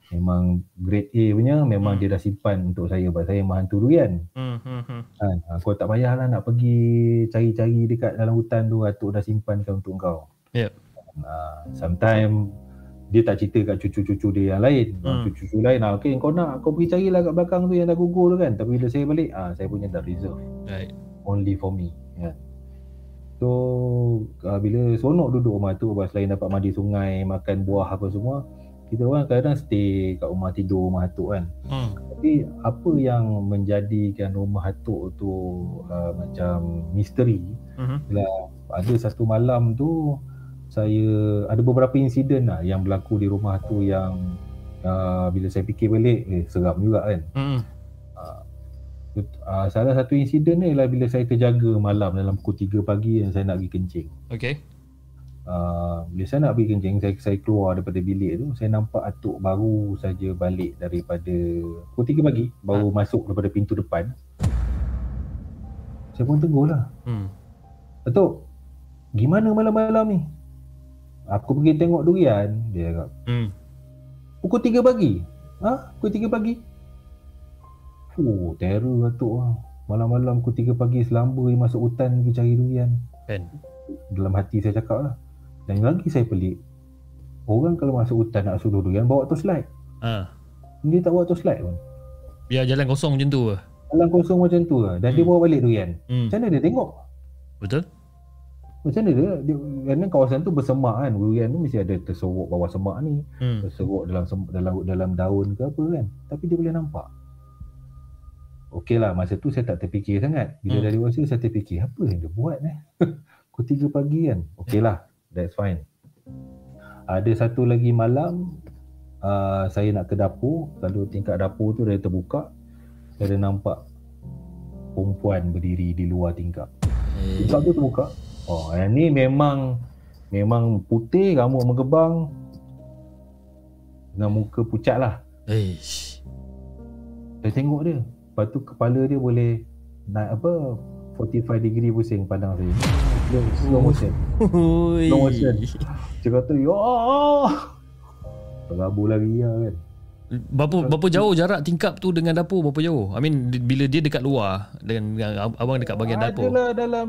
memang grade A punya memang hmm. dia dah simpan untuk saya sebab saya mahan tu durian hmm. hmm, hmm. kan uh, kau tak payahlah nak pergi cari-cari dekat dalam hutan tu atuk dah simpankan untuk kau yep. uh, sometimes dia tak cerita kat cucu-cucu dia yang lain. Hmm. Cucu-cucu lain, ah, okay, kau nak, kau pergi carilah kat belakang tu yang dah gugur tu kan. Tapi bila saya balik, ah, saya punya dah reserve. Right. Only for me. Yeah. So uh, bila seronok duduk rumah tu Lepas selain dapat mandi sungai Makan buah apa semua Kita orang kadang-kadang stay kat rumah tidur rumah atuk kan hmm. Tapi apa yang menjadikan rumah atuk tu uh, Macam misteri hmm. Bila ada satu malam tu Saya ada beberapa insiden lah Yang berlaku di rumah tu yang uh, Bila saya fikir balik Eh seram juga kan hmm uh, salah satu insiden ni ialah bila saya terjaga malam dalam pukul 3 pagi yang saya nak pergi kencing. Okey. Uh, bila saya nak pergi kencing, saya, saya keluar daripada bilik tu, saya nampak atuk baru saja balik daripada pukul 3 pagi, baru ha. masuk daripada pintu depan. Saya pun tegur lah. Hmm. Atuk, gimana malam-malam ni? Aku pergi tengok durian, dia cakap. Hmm. Pukul 3 pagi? Ha? Pukul 3 pagi? Oh, terror Datuk lah. Malam-malam pukul 3 pagi selamba masuk hutan pergi cari durian. Kan? Dalam hati saya cakap lah. Dan lagi saya pelik. Orang kalau masuk hutan nak suruh durian, bawa torchlight. Ha. Dia tak bawa torchlight pun. Biar jalan kosong macam tu lah. Jalan kosong macam tu lah. Dan hmm. dia bawa balik durian. Hmm. Macam mana dia tengok? Betul? Macam mana dia? dia kerana kawasan tu bersemak kan. Durian tu mesti ada terseruk bawah semak ni. Hmm. Terseruk dalam, dalam dalam daun ke apa kan. Tapi dia boleh nampak. Okey lah masa tu saya tak terfikir sangat. Bila hmm. dah dewasa saya terfikir apa yang dia buat eh. Pukul 3 pagi kan. Okey lah that's fine. Ada satu lagi malam uh, saya nak ke dapur. Lalu tingkat dapur tu dah terbuka. Saya ada nampak perempuan berdiri di luar tingkap. Hey. Tingkap tu terbuka. Oh yang ni memang memang putih rambut menggebang dengan muka pucat lah. Eish. Saya tengok dia. Lepas tu kepala dia boleh naik apa 45 degree pusing pandang saya. Slow, slow motion. Slow motion. Dia kata, ya Terabur lagi lah kan. Berapa berapa jauh jarak tingkap tu dengan dapur berapa jauh? I mean bila dia dekat luar dengan, dengan abang dekat bahagian dapur. Adalah dalam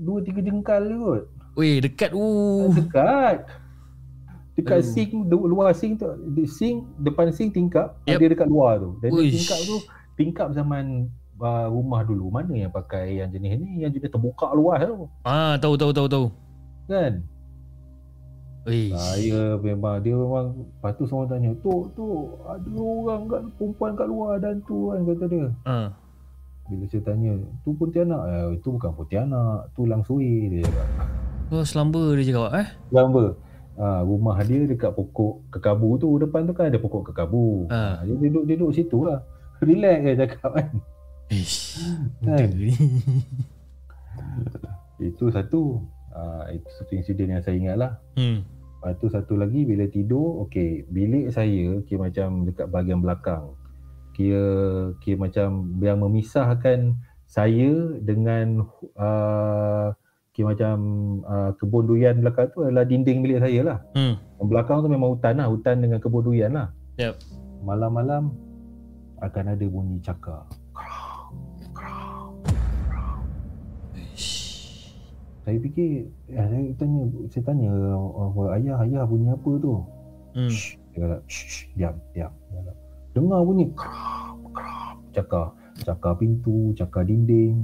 2 3 jengkal kot. Weh dekat uh. Dekat. Dekat uh. sink luar sink tu, sink depan sink tingkap yep. dia dekat luar tu. Dan tingkap tu tingkap zaman uh, rumah dulu mana yang pakai yang jenis ni yang jenis terbuka luas tu ah tahu tahu tahu tahu kan. Saya memang dia memang lepas tu semua tanya, "Tok, tok, ada orang kat perempuan kat luar dan tu kan," kata dia. Ah. Bila saya tanya, "Tu Pontianak?" Eh, itu bukan Pontianak, tu Langsui dia cakap. Oh, selamba dia cakap eh. Lamba. Ha, rumah dia dekat pokok kekabu tu depan tu kan ada pokok kekabu. Ha. dia duduk-duduk situ lah. Relax dia cakap kan. Ish. Kan? Itu satu. Ha, itu satu insiden yang saya ingat lah. Hmm. Lepas tu satu lagi bila tidur, okey, bilik saya kira macam dekat bahagian belakang. Kira kira macam yang memisahkan saya dengan uh, kira macam uh, kebun durian belakang tu adalah dinding bilik saya lah. Hmm. Belakang tu memang hutan lah, hutan dengan kebun durian lah. Yep. Malam-malam akan ada bunyi cakar. Saya fikir, eh, saya tanya, saya tanya ayah, ayah bunyi apa tu? Hmm. Shh, dia kata, shh, diam, diam. Dia kata, Dengar bunyi krap, krap, cakar. Cakar pintu, cakar dinding.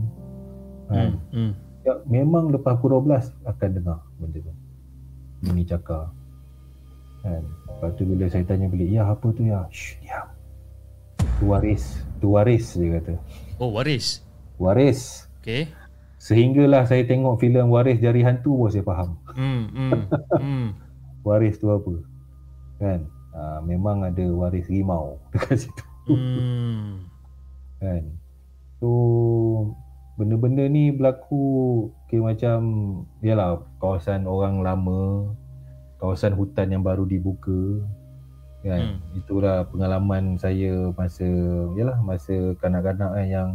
Kan? Hmm. Hmm. Ya, memang lepas pukul 12 akan dengar benda tu. Bunyi cakar. Kan? Lepas tu bila saya tanya balik, ya apa tu ya? Shh, diam. Tu waris. Tu waris dia kata. Oh, waris. Waris. Okay. Sehinggalah saya tengok filem Waris Jari Hantu pun saya faham. Hmm. Hmm. hmm. Waris tu apa. Kan? Ha, memang ada waris rimau dekat situ. Hmm. kan so benda-benda ni berlaku kira macam yalah kawasan orang lama kawasan hutan yang baru dibuka kan hmm. itulah pengalaman saya masa yalah masa kanak-kanak kan yang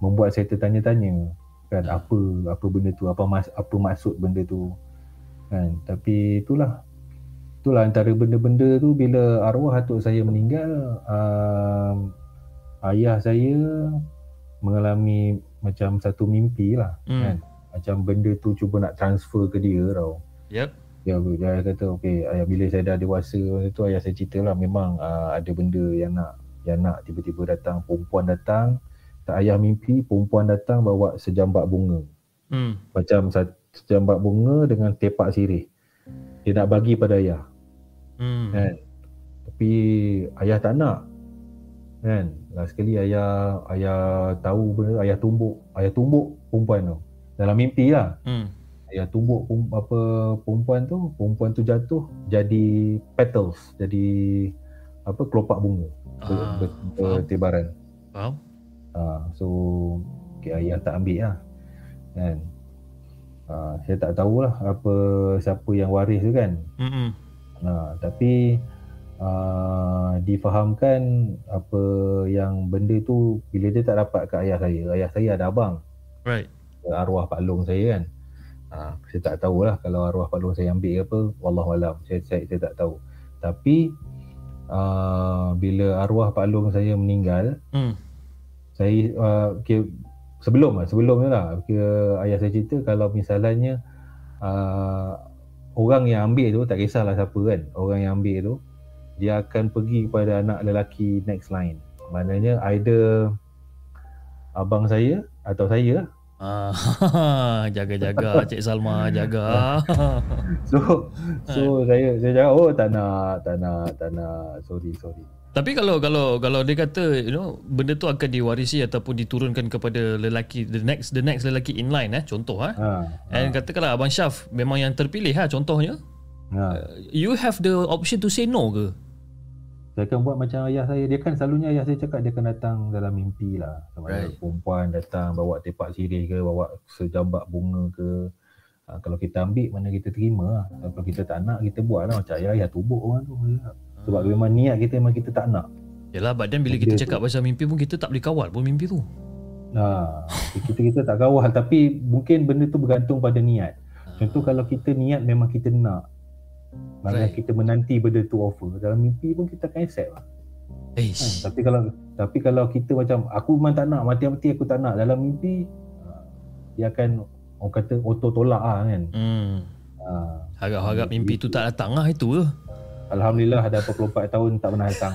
membuat saya tertanya-tanya kan apa apa benda tu apa mas, apa maksud benda tu kan tapi itulah itulah antara benda-benda tu bila arwah atuk saya meninggal um, ayah saya mengalami macam satu mimpi lah Hmm. kan macam benda tu cuba nak transfer ke dia tau Yep. Dia, dia kata okey ayah bila saya dah dewasa masa tu ayah saya cerita lah memang uh, ada benda yang nak yang nak tiba-tiba datang. Perempuan datang tak ayah mimpi perempuan datang bawa sejambak bunga. Hmm. macam sejambak bunga dengan tepak sirih. Dia nak bagi pada ayah. Hmm. kan? Tapi ayah tak nak. Kan? Last sekali ayah ayah tahu benda ayah tumbuk ayah tumbuk perempuan tu. Dalam mimpi lah. Hmm. Ayah tumbuk apa perempuan tu perempuan tu jatuh jadi petals jadi apa kelopak bunga Ah, ber, bertebaran Faham? ha, so okay, ayah tak ambil lah kan ha, saya tak tahulah apa siapa yang waris tu kan Hmm. Ha, tapi uh, difahamkan apa yang benda tu bila dia tak dapat kat ayah saya, ayah saya ada abang Right. arwah Pak Long saya kan. Ha, saya tak tahulah kalau arwah Pak Long saya ambil ke apa, wallahualam. Saya, saya saya tak tahu. Tapi uh, bila arwah Pak Long saya meninggal, Hmm. saya uh, kira, sebelum lah, sebelum lah kira ayah saya cerita kalau misalnya uh, orang yang ambil tu tak kisahlah siapa kan orang yang ambil tu dia akan pergi kepada anak lelaki next line maknanya either abang saya atau saya Ah, jaga-jaga Cik Salma jaga. so so saya saya cakap oh tak nak tak nak tak nak sorry sorry Tapi kalau kalau kalau dia kata you know benda tu akan diwarisi ataupun diturunkan kepada lelaki the next the next lelaki in line eh contoh eh. ha, And katakanlah abang Syaf memang yang terpilih ha contohnya ha. you have the option to say no ke? Saya akan buat macam ayah saya. Dia kan selalunya ayah saya cakap dia akan datang dalam mimpi lah. Sama ada Right. perempuan datang bawa tepak sirih ke, bawa sejambak bunga ke. Ha, kalau kita ambil, mana kita terima lah. Kalau kita tak nak, kita buat lah. Macam ayah, ayah tubuk orang tu. Sebab memang niat kita memang kita tak nak. Yalah badan bila kita Benda cakap pasal mimpi pun kita tak boleh kawal pun mimpi tu. Ha, kita kita tak kawal tapi mungkin benda tu bergantung pada niat. Contoh kalau kita niat memang kita nak. Maknanya Right. kita menanti benda tu offer. Dalam mimpi pun kita akan accept lah. Eish. Tapi kalau tapi kalau kita macam aku memang tak nak mati-mati aku tak nak dalam mimpi ah, dia akan orang kata auto tolak lah kan. Hmm. Ha, Harap-harap mimpi tu tak datang lah itu ke. Alhamdulillah dah 24 tahun tak pernah datang.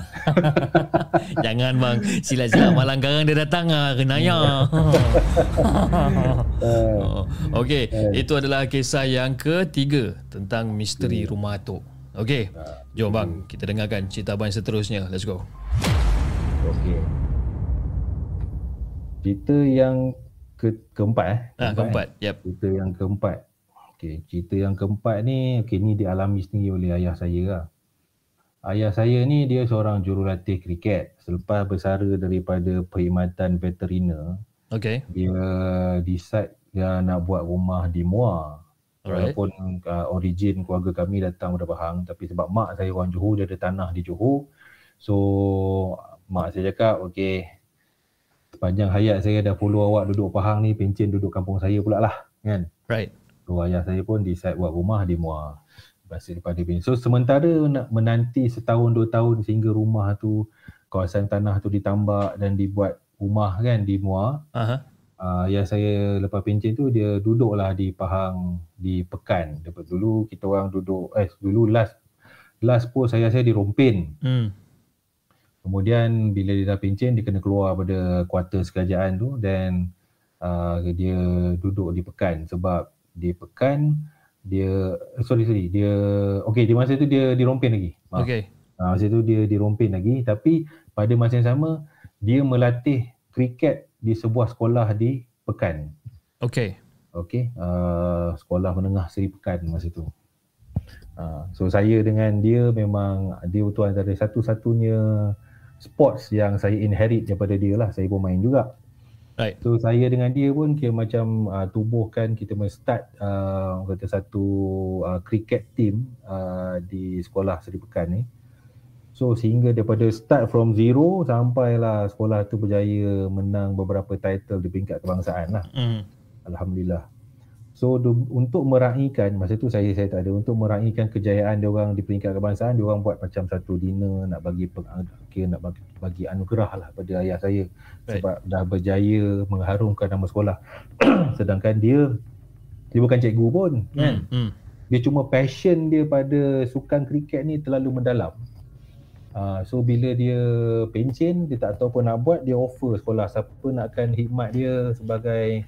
Jangan bang, silat-silat malang garang dia datang ah, kenanya. oh, Okey, itu adalah kisah yang ketiga tentang misteri rumah atuk. Okey, jom bang, kita dengarkan cerita abang seterusnya. Let's go. Okey. Cerita yang ke keempat eh. Ah, keempat. Eh? Yep. Cerita yang keempat. Okey, cerita yang keempat ni okey ni dialami sendiri oleh ayah saya lah. Ayah saya ni dia seorang jurulatih kriket. Selepas bersara daripada perkhidmatan veteriner, Okey. dia decide dia nak buat rumah di Muar. Alright. Walaupun uh, origin keluarga kami datang daripada Pahang tapi sebab mak saya orang Johor dia ada tanah di Johor. So mak saya cakap okey sepanjang hayat saya dah follow awak duduk Pahang ni pencen duduk kampung saya pula lah kan. Right. So ayah saya pun decide buat rumah di Muar. Lepas daripada bin. So sementara nak menanti setahun dua tahun sehingga rumah tu kawasan tanah tu ditambak dan dibuat rumah kan di Muar. Aha. Uh, yang saya lepas pencen tu dia duduklah di Pahang di Pekan. Dapat dulu kita orang duduk eh dulu last last post saya saya di Rompin. Hmm. Kemudian bila dia dah pencen dia kena keluar pada quarters kerajaan tu dan uh, dia duduk di Pekan sebab di Pekan dia eh, sorry sorry dia okey di masa tu dia di Rompin lagi. Maaf. Okey. Uh, masa tu dia di Rompin lagi tapi pada masa yang sama dia melatih kriket di sebuah sekolah di Pekan. Okey. Okey, uh, sekolah menengah Seri Pekan masa tu. Uh, so saya dengan dia memang dia tu antara satu-satunya sports yang saya inherit daripada dia lah. Saya pun main juga. Right. So saya dengan dia pun kira macam uh, tubuhkan kita men start uh, kata satu uh, cricket team uh, di sekolah Seri Pekan ni. So sehingga daripada start from zero sampailah sekolah tu berjaya menang beberapa title di peringkat kebangsaan lah. Hmm. Alhamdulillah. So du, untuk meraihkan masa tu saya saya tak ada untuk meraihkan kejayaan dia orang di peringkat kebangsaan dia orang buat macam satu dinner nak bagi peng, kira nak bagi, bagi anugerah lah pada ayah saya Right. sebab dah berjaya mengharumkan nama sekolah. Sedangkan dia dia bukan cikgu pun kan. Hmm. Dia cuma passion dia pada sukan kriket ni terlalu mendalam. Uh, so bila dia pencen dia tak tahu apa nak buat dia offer sekolah siapa nakkan khidmat dia sebagai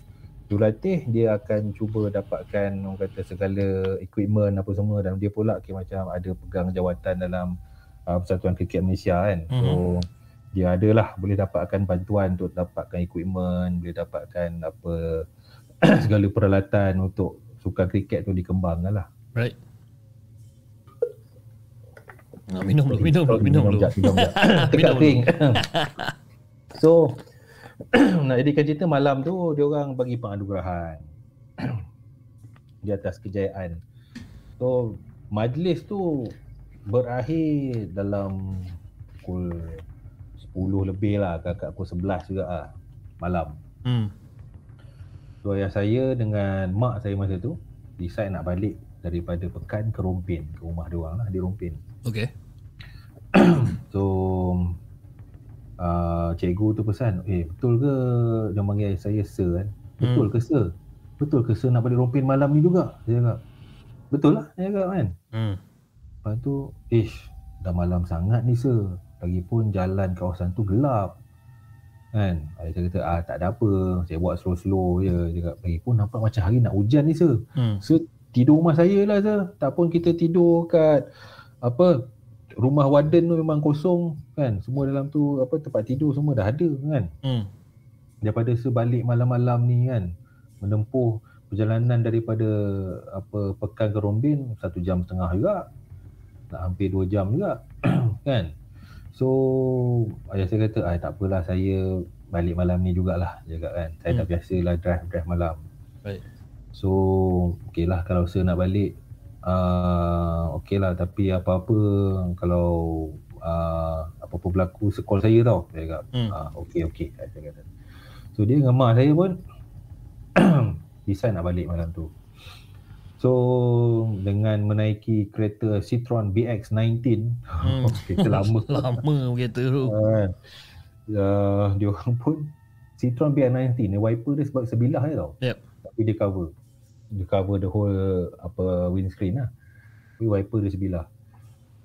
jurulatih dia akan cuba dapatkan orang kata segala equipment apa semua dan dia pula kira macam ada pegang jawatan dalam uh, Persatuan Kriket Malaysia kan. So dia adalah boleh dapatkan bantuan untuk dapatkan equipment, boleh dapatkan apa segala peralatan untuk sukan kriket tu dikembangkan lah. Right. Nak minum dulu, minum dulu, minum dulu. Minum jap, minum jap. Tekak Minum dulu. kering. so, nak jadikan cerita malam tu, dia orang bagi penganugerahan di atas kejayaan. So, majlis tu berakhir dalam pukul 10 lebih lah, kakak pukul 11 juga lah, malam. Hmm. So, ayah saya dengan mak saya masa tu, decide nak balik daripada Pekan ke Rompin, ke rumah dia orang lah, di Rompin. Okey. So uh, cikgu tu pesan, eh betul ke dia panggil saya sir kan? Betul Hmm. ke sir? Betul ke sir nak balik rompin malam ni juga? Saya cakap. Betul lah, saya cakap kan. Hmm. Lepas tu, ish, dah malam sangat ni sir. Lagipun jalan kawasan tu gelap. Kan? Saya kata, ah tak ada apa. Saya buat slow-slow je. Dia cakap, lagipun nampak macam hari nak hujan ni sir. Hmm. So tidur rumah saya lah sir. Tak pun kita tidur kat apa rumah warden tu memang kosong kan. Semua dalam tu apa tempat tidur semua dah ada kan. Hmm. Daripada sebalik malam-malam ni kan menempuh perjalanan daripada apa Pekan ke Rombin satu jam setengah juga. Nak hampir dua jam juga kan. So ayah saya kata ah tak apalah saya balik malam ni jugalah dia cakap kan. Saya Hmm. dah biasalah drive drive malam. Baik. So okey lah kalau saya nak balik uh, okey lah tapi apa-apa kalau uh, apa-apa berlaku call saya tau dia cakap Hmm. ah, okey okey saya kata so dia dengan mak saya pun decide nak balik malam tu so dengan menaiki kereta Citroen BX19 Hmm. kereta lama Lama kereta tu. kan uh, dia orang pun Citroen BX19 ni wiper dia sebab sebilah je tau Yep. tapi dia cover dia cover the whole apa windscreen lah. Tapi wiper dia sebilah.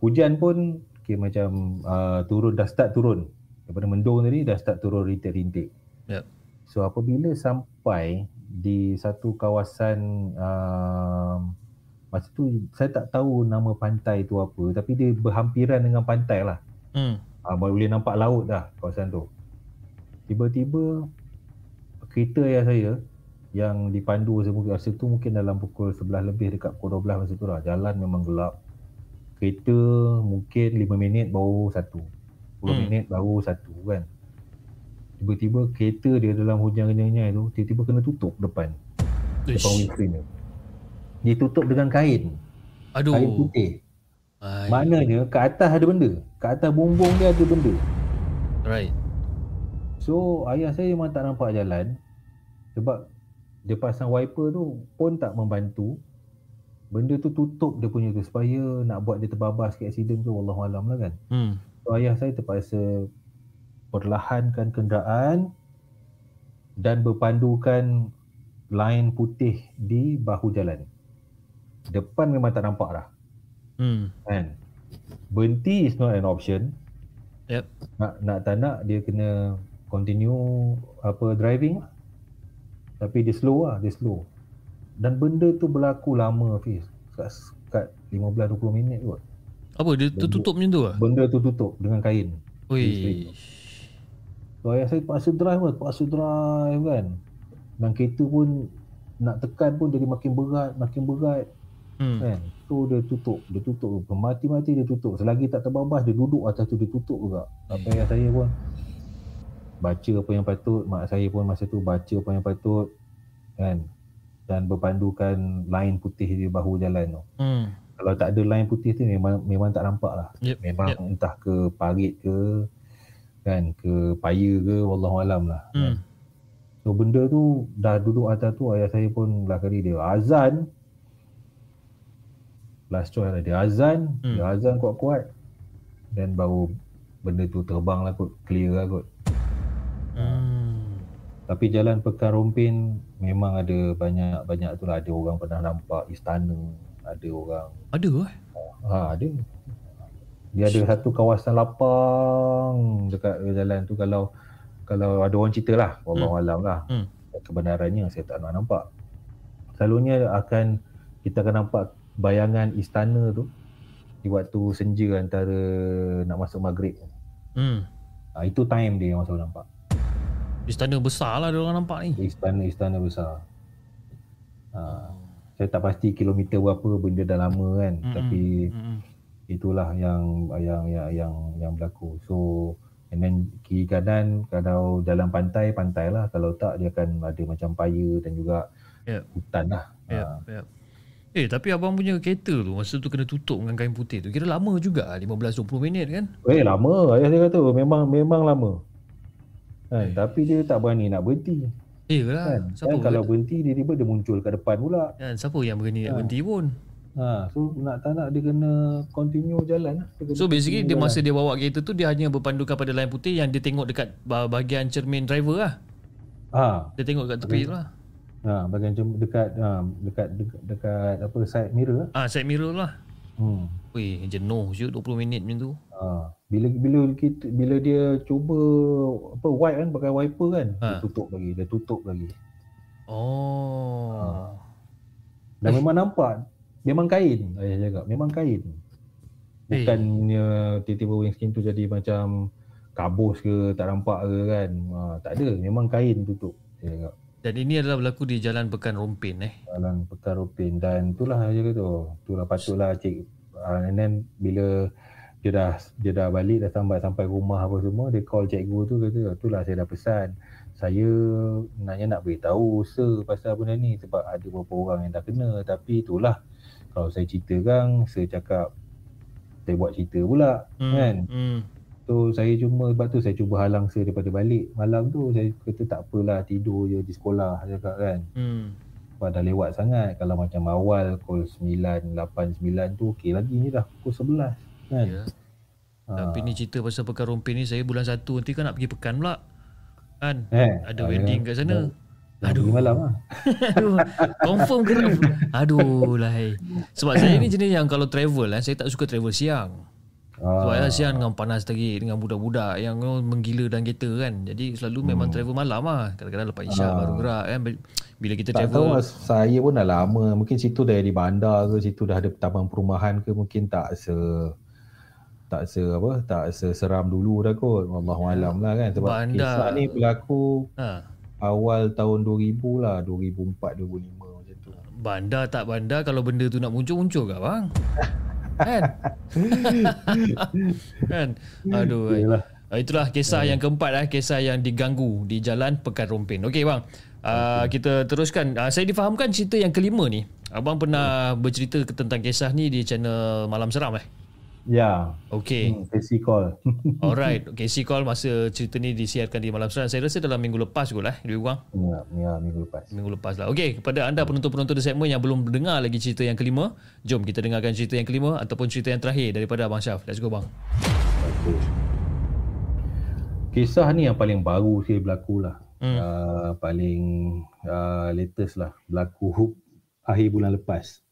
Hujan pun okay, macam uh, turun dah start turun. Daripada mendung tadi dah start turun rintik-rintik. Yep. so apabila sampai di satu kawasan uh, masa tu saya tak tahu nama pantai tu apa tapi dia berhampiran dengan pantai lah. Hmm. uh, boleh nampak laut dah kawasan tu. Tiba-tiba kereta ayah saya yang dipandu saya mungkin rasa tu mungkin dalam pukul 11 lebih dekat pukul 12 masa tu lah. Jalan memang gelap. Kereta mungkin 5 minit baru satu. 10 Hmm. minit baru satu kan. Tiba-tiba kereta dia dalam hujan kenyanya tu tiba-tiba kena tutup depan. Depan Ish. windscreen dia. Dia tutup dengan kain. Aduh. kain putih. Ai. maknanya ke atas ada benda. Ke atas bumbung dia ada benda. Right. So ayah saya memang tak nampak jalan. Sebab dia pasang wiper tu pun tak membantu. Benda tu tutup dia punya tu supaya nak buat dia terbabas ke aksiden tu wallahualam lah kan. Hmm. So ayah saya terpaksa perlahankan kenderaan dan berpandukan line putih di bahu jalan. Depan memang tak nampak dah Hmm. kan. Berhenti is not an option. Yep. Nak nak tak nak dia kena continue apa driving lah. Tapi dia slow lah, dia slow. Dan benda tu berlaku lama Fiz. Kat, kat 15-20 minit kot. Apa dia tertutup macam tu ah? Benda tu tutup dengan kain. Oi. So ayah saya terpaksa drive lah, terpaksa drive kan. Dan kereta pun nak tekan pun jadi makin berat, makin berat Hmm. kan. So dia tutup, dia tutup. Mati-mati dia tutup. Selagi tak terbabas dia duduk atas tu dia tutup juga. Sampai ayah saya pun baca apa yang patut, mak saya pun masa tu baca apa yang patut kan. Dan berpandukan line putih di bahu jalan tu. Hmm. Kalau tak ada line putih tu memang memang tak nampak lah. Yep. Memang yep. entah ke parit ke kan ke paya ke wallahualam lah. Kan? Hmm. So benda tu dah duduk atas tu ayah saya pun lah kali dia azan. Last choice lah dia azan, Hmm. dia azan kuat-kuat. Dan baru benda tu terbang lah kot, clear lah kot. Hmm. Tapi jalan Pekan Rompin memang ada banyak-banyak tu lah. Ada orang pernah nampak istana, ada orang Ada eh? Ha ada. Dia ada satu kawasan lapang dekat jalan tu kalau kalau ada orang cerita lah, wallahu alam lah. Hmm. Kebenarannya saya tak nak nampak. Selalunya akan kita akan nampak bayangan istana tu di waktu senja antara nak masuk maghrib. Hmm. Ha, itu time dia yang masuk nampak. Istana besar lah dia orang nampak ni. Istana-istana besar. Ha, saya tak pasti kilometer berapa benda dah lama kan. Mm-mm. Tapi Hmm. itulah yang yang yang yang yang berlaku. So and then kiri kanan kalau jalan pantai pantai lah kalau tak dia akan ada macam paya dan juga Yep. hutan lah. Yep. Ha. Yep. Eh tapi abang punya kereta tu masa tu kena tutup dengan kain putih tu. Kira lama juga 15-20 minit kan? Eh lama ayah saya kata memang memang lama. Kan, tapi dia tak berani nak berhenti. Eh lah. Kan, Siapa kan kalau berhenti dia tiba dia muncul kat depan pula. kan, siapa yang berani nak Ha. berhenti pun. Ha, so nak tak nak dia kena continue jalan lah. Dia kena So basically dia continue masa dia bawa kereta tu dia hanya berpandukan pada line putih yang dia tengok dekat ba- bahagian cermin driver lah. jalan. Dia tengok kat tepi tu lah. Ha, ha bagian cem- dekat ha, dekat, dekat dekat apa side mirror. Ah side mirror lah. Hmm. Weh jenuh je 20 minit macam tu. Ha, bila bila kita bila dia cuba apa wipe kan pakai wiper kan Ha. dia tutup lagi dia tutup lagi. Oh. dan memang nampak memang kain ayah cakap memang kain. Eh. bukannya tiba-tiba windscreen tu jadi macam kabus ke tak nampak ke kan. Ha, tak ada memang kain tutup dia cakap. Dan ini adalah berlaku di Jalan Pekan Rompin eh. dalam Pekan Rupin dan itulah dia kata itulah patutlah cik. Uh, and then bila dia dah dia dah balik dah sampai sampai rumah apa semua dia call cikgu tu kata itulah saya dah pesan saya naknya nak beritahu sir pasal benda ni sebab ada beberapa orang yang dah kena tapi itulah kalau saya ceritakan saya cakap saya buat cerita pula Hmm. kan Hmm. So saya cuma sebab tu saya cuba halang saya daripada balik malam tu saya kata tak apalah tidur je di sekolah saya cakap kan Hmm. sebab dah lewat sangat kalau macam awal pukul 9 8 9 tu okey lagi ni dah pukul 11 kan Ya. ha. Tapi ni cerita pasal Pekan Rompin ni saya bulan 1 nanti kan nak pergi Pekan pula. Kan? eh Ada wedding kat sana. Aduh. Aduh. malam lah. Aduh. Confirm ke? Aduh lah. Sebab saya ni jenis yang kalau travel lah, saya tak suka travel siang. Sebab Ah. Asian dengan panas lagi dengan budak-budak yang you know, menggila dalam kereta kan. Jadi selalu memang Hmm. travel malam lah. Kadang-kadang lepas isyak Ah. baru gerak kan. Bila kita Tak tahu travel lah, saya pun dah lama. Mungkin situ dah di bandar ke, situ dah ada taman perumahan ke, mungkin tak se tak se apa, tak seseram dulu dah kot. Wallahualam lah kan. Sebab Bandar. kisah ni berlaku ha, awal tahun 2000 lah, 2004 2005 macam tu. bandar tak bandar kalau benda tu nak muncul-muncul ke bang? kan? kan? Aduh. Yalah. Uh, itulah kisah yang keempat eh, kisah yang diganggu di Jalan Pekan Rompin. Okey bang. Uh, kita teruskan. Uh, saya difahamkan cerita yang kelima ni. Abang pernah bercerita ke- tentang kisah ni di channel Malam Seram eh? Ya. Okey. Hmm, Casey call. Alright. Casey call masa cerita ni disiarkan di Malam Seram. Saya rasa dalam minggu lepas kot lah. Lebih kurang. ya, ya, minggu lepas. Minggu lepas lah. Okey, kepada anda penonton-penonton di segmen yang belum dengar lagi cerita yang kelima, jom kita dengarkan cerita yang kelima ataupun cerita yang terakhir daripada Abang Syaf. Let's go bang. Okey. Kisah ni yang paling baru sih berlaku lah. Hmm. Uh, paling uh, latest lah. Berlaku akhir bulan lepas.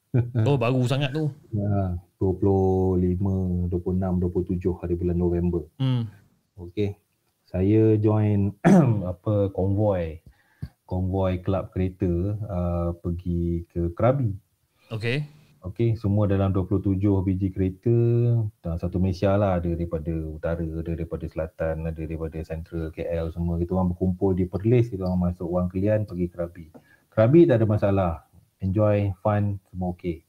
Oh, baru sangat tu. Ya, 25, 26, 27 hari bulan November. Hmm. Okey. Saya join apa konvoi. Konvoi kelab kereta uh, pergi ke Krabi. Okey. Okey, semua dalam 27 biji kereta dalam satu Malaysia lah. Ada daripada utara, ada daripada selatan, ada daripada central KL semua. Kita orang berkumpul di Perlis, kita orang masuk Wang Kelian pergi Krabi. Krabi tak ada masalah. Enjoy, fun, semua okey.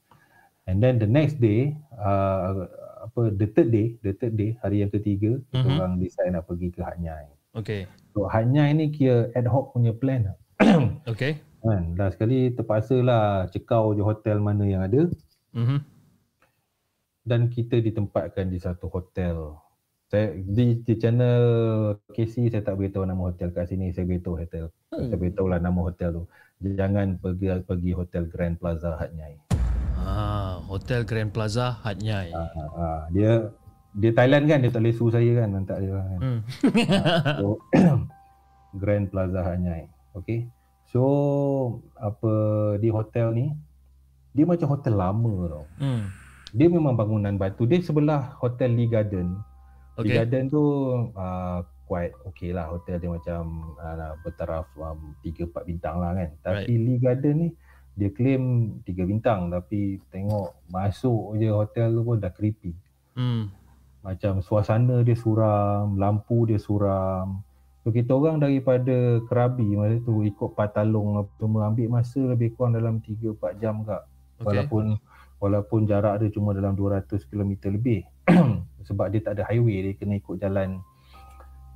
And then the next day, uh, apa the third day, the third day, hari yang ketiga, kita Mhm. orang decide nak pergi ke Hanyai. Okey. So Hanyai ni kira ad hoc punya plan lah. Okey. Kan, dah sekali terpaksa lah cekau je hotel mana yang ada Mhm. dan kita ditempatkan di satu hotel. Saya di, di channel KC saya tak beritahu nama hotel kat sini, saya beritahu hotel. Hmm. Saya beritahu lah nama hotel tu. Jangan pergi pergi hotel Grand Plaza Hat Nyai. Ah, Hotel Grand Plaza Hat Nyai. Ha, ha, ha. Dia dia Thailand kan, dia tak boleh sue saya kan, nanti dia kan. Hmm. So Grand Plaza Hat Nyai. Okay. So apa di hotel ni dia macam hotel lama tau. hmm. Dia memang bangunan batu. Dia sebelah Hotel Lee Garden. Lee Okey. Garden tu uh, quite okay lah. Hotel dia macam uh, bertaraf um, 3-4 bintang lah kan. Tapi Lee Garden ni dia claim 3 bintang. Tapi tengok masuk je hotel tu pun dah creepy. Hmm. Macam suasana dia suram, lampu dia suram. So kita orang daripada Krabi masa tu ikut Patalong apa semua ambil masa lebih kurang dalam 3-4 jam kak. Okey. Walaupun walaupun jarak dia cuma dalam 200 km lebih. Sebab dia tak ada highway, dia kena ikut jalan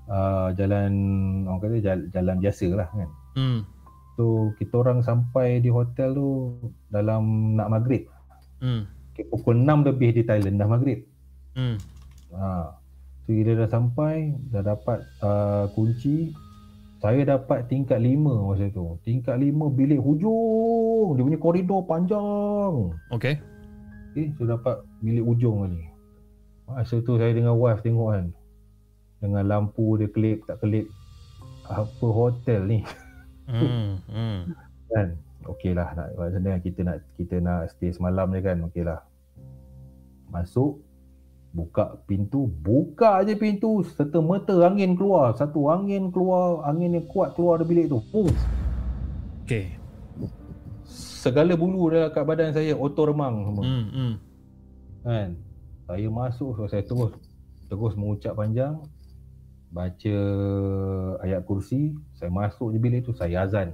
uh, jalan orang kata jalan, jalan biasa lah kan. Hmm. So kita orang sampai di hotel tu dalam nak maghrib. Hmm. Okay, pukul 6 lebih di Thailand dah maghrib. Hmm. Ha. So bila dah sampai, dah dapat uh, kunci, saya dapat tingkat 5 masa tu. Tingkat 5 bilik hujung. Dia punya koridor panjang. Okey. Okay, so dapat bilik hujung ni. Masa tu saya dengan wife tengok kan. Dengan lampu dia kelip tak kelip. Apa hotel ni Hmm. Hmm. kan. Okey lah nak maksudnya kita nak kita nak stay semalam je kan. Okey lah. Masuk buka pintu, buka je pintu serta merta angin keluar. Satu angin keluar, angin yang kuat keluar dari bilik tu. Pum. Okey. Segala bulu dah kat badan saya auto remang semua. Hmm. Hmm. kan saya masuk so saya terus terus mengucap panjang baca ayat kursi saya masuk je bilik tu saya azan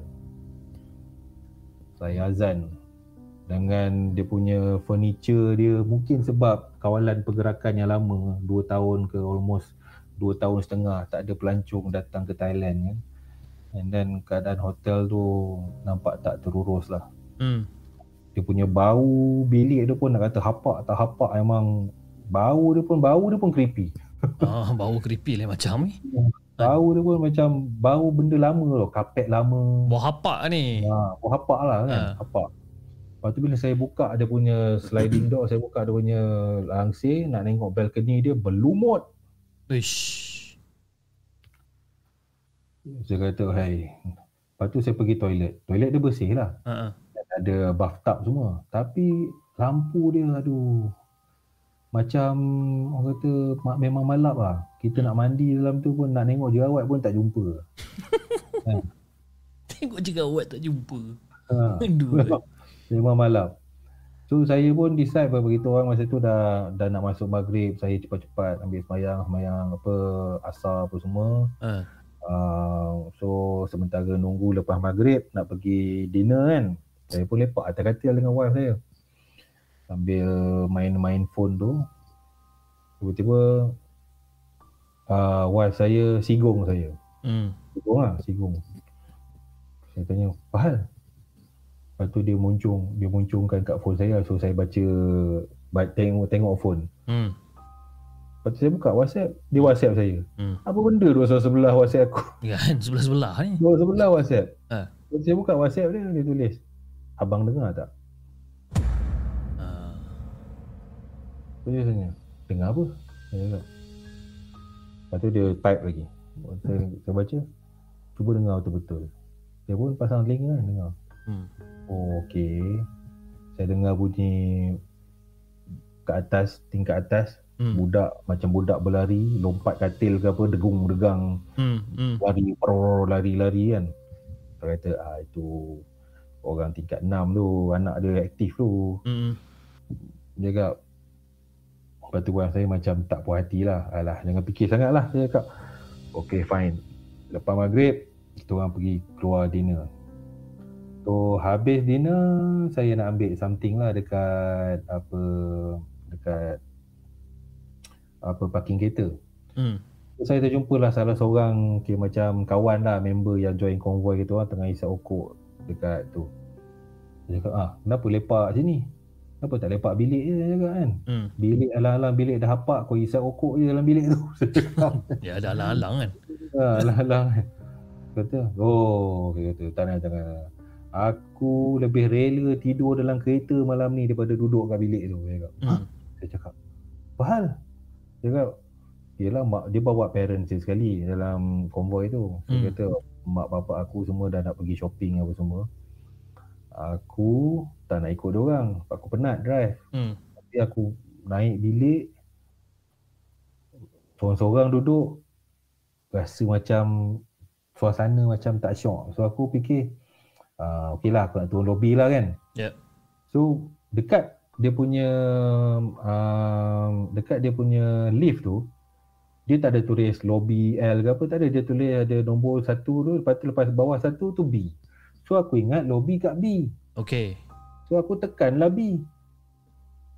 saya azan dengan dia punya furniture dia mungkin sebab kawalan pergerakan yang lama 2 tahun ke almost 2 tahun setengah tak ada pelancong datang ke Thailand kan and then keadaan hotel tu nampak tak terurus lah Hmm. dia punya bau bilik dia pun nak kata hapak tak hapak memang bau dia pun bau dia pun creepy. Ah, bau creepy lah macam ni. Bau dia pun macam bau benda lama tau, kapet lama. Bau hapak ni. Ha, bau hapak lah kan, Ha. hapak. Lepas tu bila saya buka dia punya sliding door, saya buka dia punya langsir nak tengok balcony dia berlumut. Uish. Saya kata, hai. Lepas tu saya pergi toilet. Toilet dia bersih lah. Ha. ada bathtub semua. Tapi lampu dia aduh. Macam orang kata ma- memang malap lah. Kita nak mandi dalam tu pun nak tengok jerawat pun tak jumpa. Tengok juga awak tak jumpa. Ha. Aduh. Memang, malap. So saya pun decide beritahu orang masa tu dah dah nak masuk maghrib, saya cepat-cepat ambil semayang, semayang apa asar apa semua. Ha. Uh, so sementara nunggu lepas maghrib nak pergi dinner kan. Saya pun lepak atas katil dengan wife saya. Sambil main-main phone tu. Tiba-tiba uh, wife saya sigong saya. Hmm. Sigong lah, sigong. Saya tanya, apa hal? Lepas tu dia muncung, dia muncungkan kat phone saya. So saya baca, ba- tengok, tengok phone. Hmm. Lepas tu saya buka WhatsApp, dia WhatsApp saya. Hmm. Apa benda dua sebelah WhatsApp aku? Kan sebelah-sebelah ni. Dua sebelah WhatsApp. Ha. Lepas tu saya buka WhatsApp dia, dia tulis. Abang dengar tak? Tu dia tanya, dengar apa? Saya cakap. Lepas tu dia type lagi. Saya, saya baca, cuba dengar betul-betul. Dia pun pasang link kan, dengar. Hmm. Oh, okey. Saya dengar bunyi kat atas, tingkat atas, Hmm. budak macam budak berlari, lompat katil ke apa, degung-degang, Hmm. Hmm. lari, pro lari-lari kan. Saya kata, ah itu orang tingkat 6 tu, anak dia aktif tu. Hmm. Dia cakap, lepas tu wife saya macam tak puas hati lah. Alah, jangan fikir sangat lah. Dia cakap, okay fine. Lepas maghrib, kita orang pergi keluar dinner. So, habis dinner, saya nak ambil something lah dekat apa, dekat apa parking kereta. Hmm. So, saya terjumpa lah salah seorang okay, macam kawan lah, member yang join konvoi kita orang tengah isap okok dekat tu. Dia cakap, ah kenapa lepak sini? Kenapa tak lepak bilik je? Dia cakap kan. Hmm. Bilik alang-alang bilik dah hapak kau isap okok je dalam bilik tu. Saya cakap, Ya ada alang-alang kan. ah, alang-alang kan. Kata, oh, dia kata, tak nak, nak. Aku lebih rela tidur dalam kereta malam ni daripada duduk kat bilik tu. Dia cakap, Hmm. saya cakap, apa hal? Dia cakap, yelah mak, dia bawa parents dia sekali dalam konvoi tu. Saya Hmm. kata, mak bapak aku semua dah nak pergi shopping apa semua. Aku tak nak ikut orang. Aku penat drive. Hmm. Tapi aku naik bilik, seorang-seorang duduk, rasa macam suasana macam tak syok. So aku fikir, uh, okey lah aku nak turun lobby lah kan. Yep. So dekat dia punya um, dekat dia punya lift tu dia tak ada tulis lobby L ke apa tak ada dia tulis ada nombor satu tu lepas tu lepas bawah satu tu B so aku ingat lobby kat B Okay. so aku tekan lah B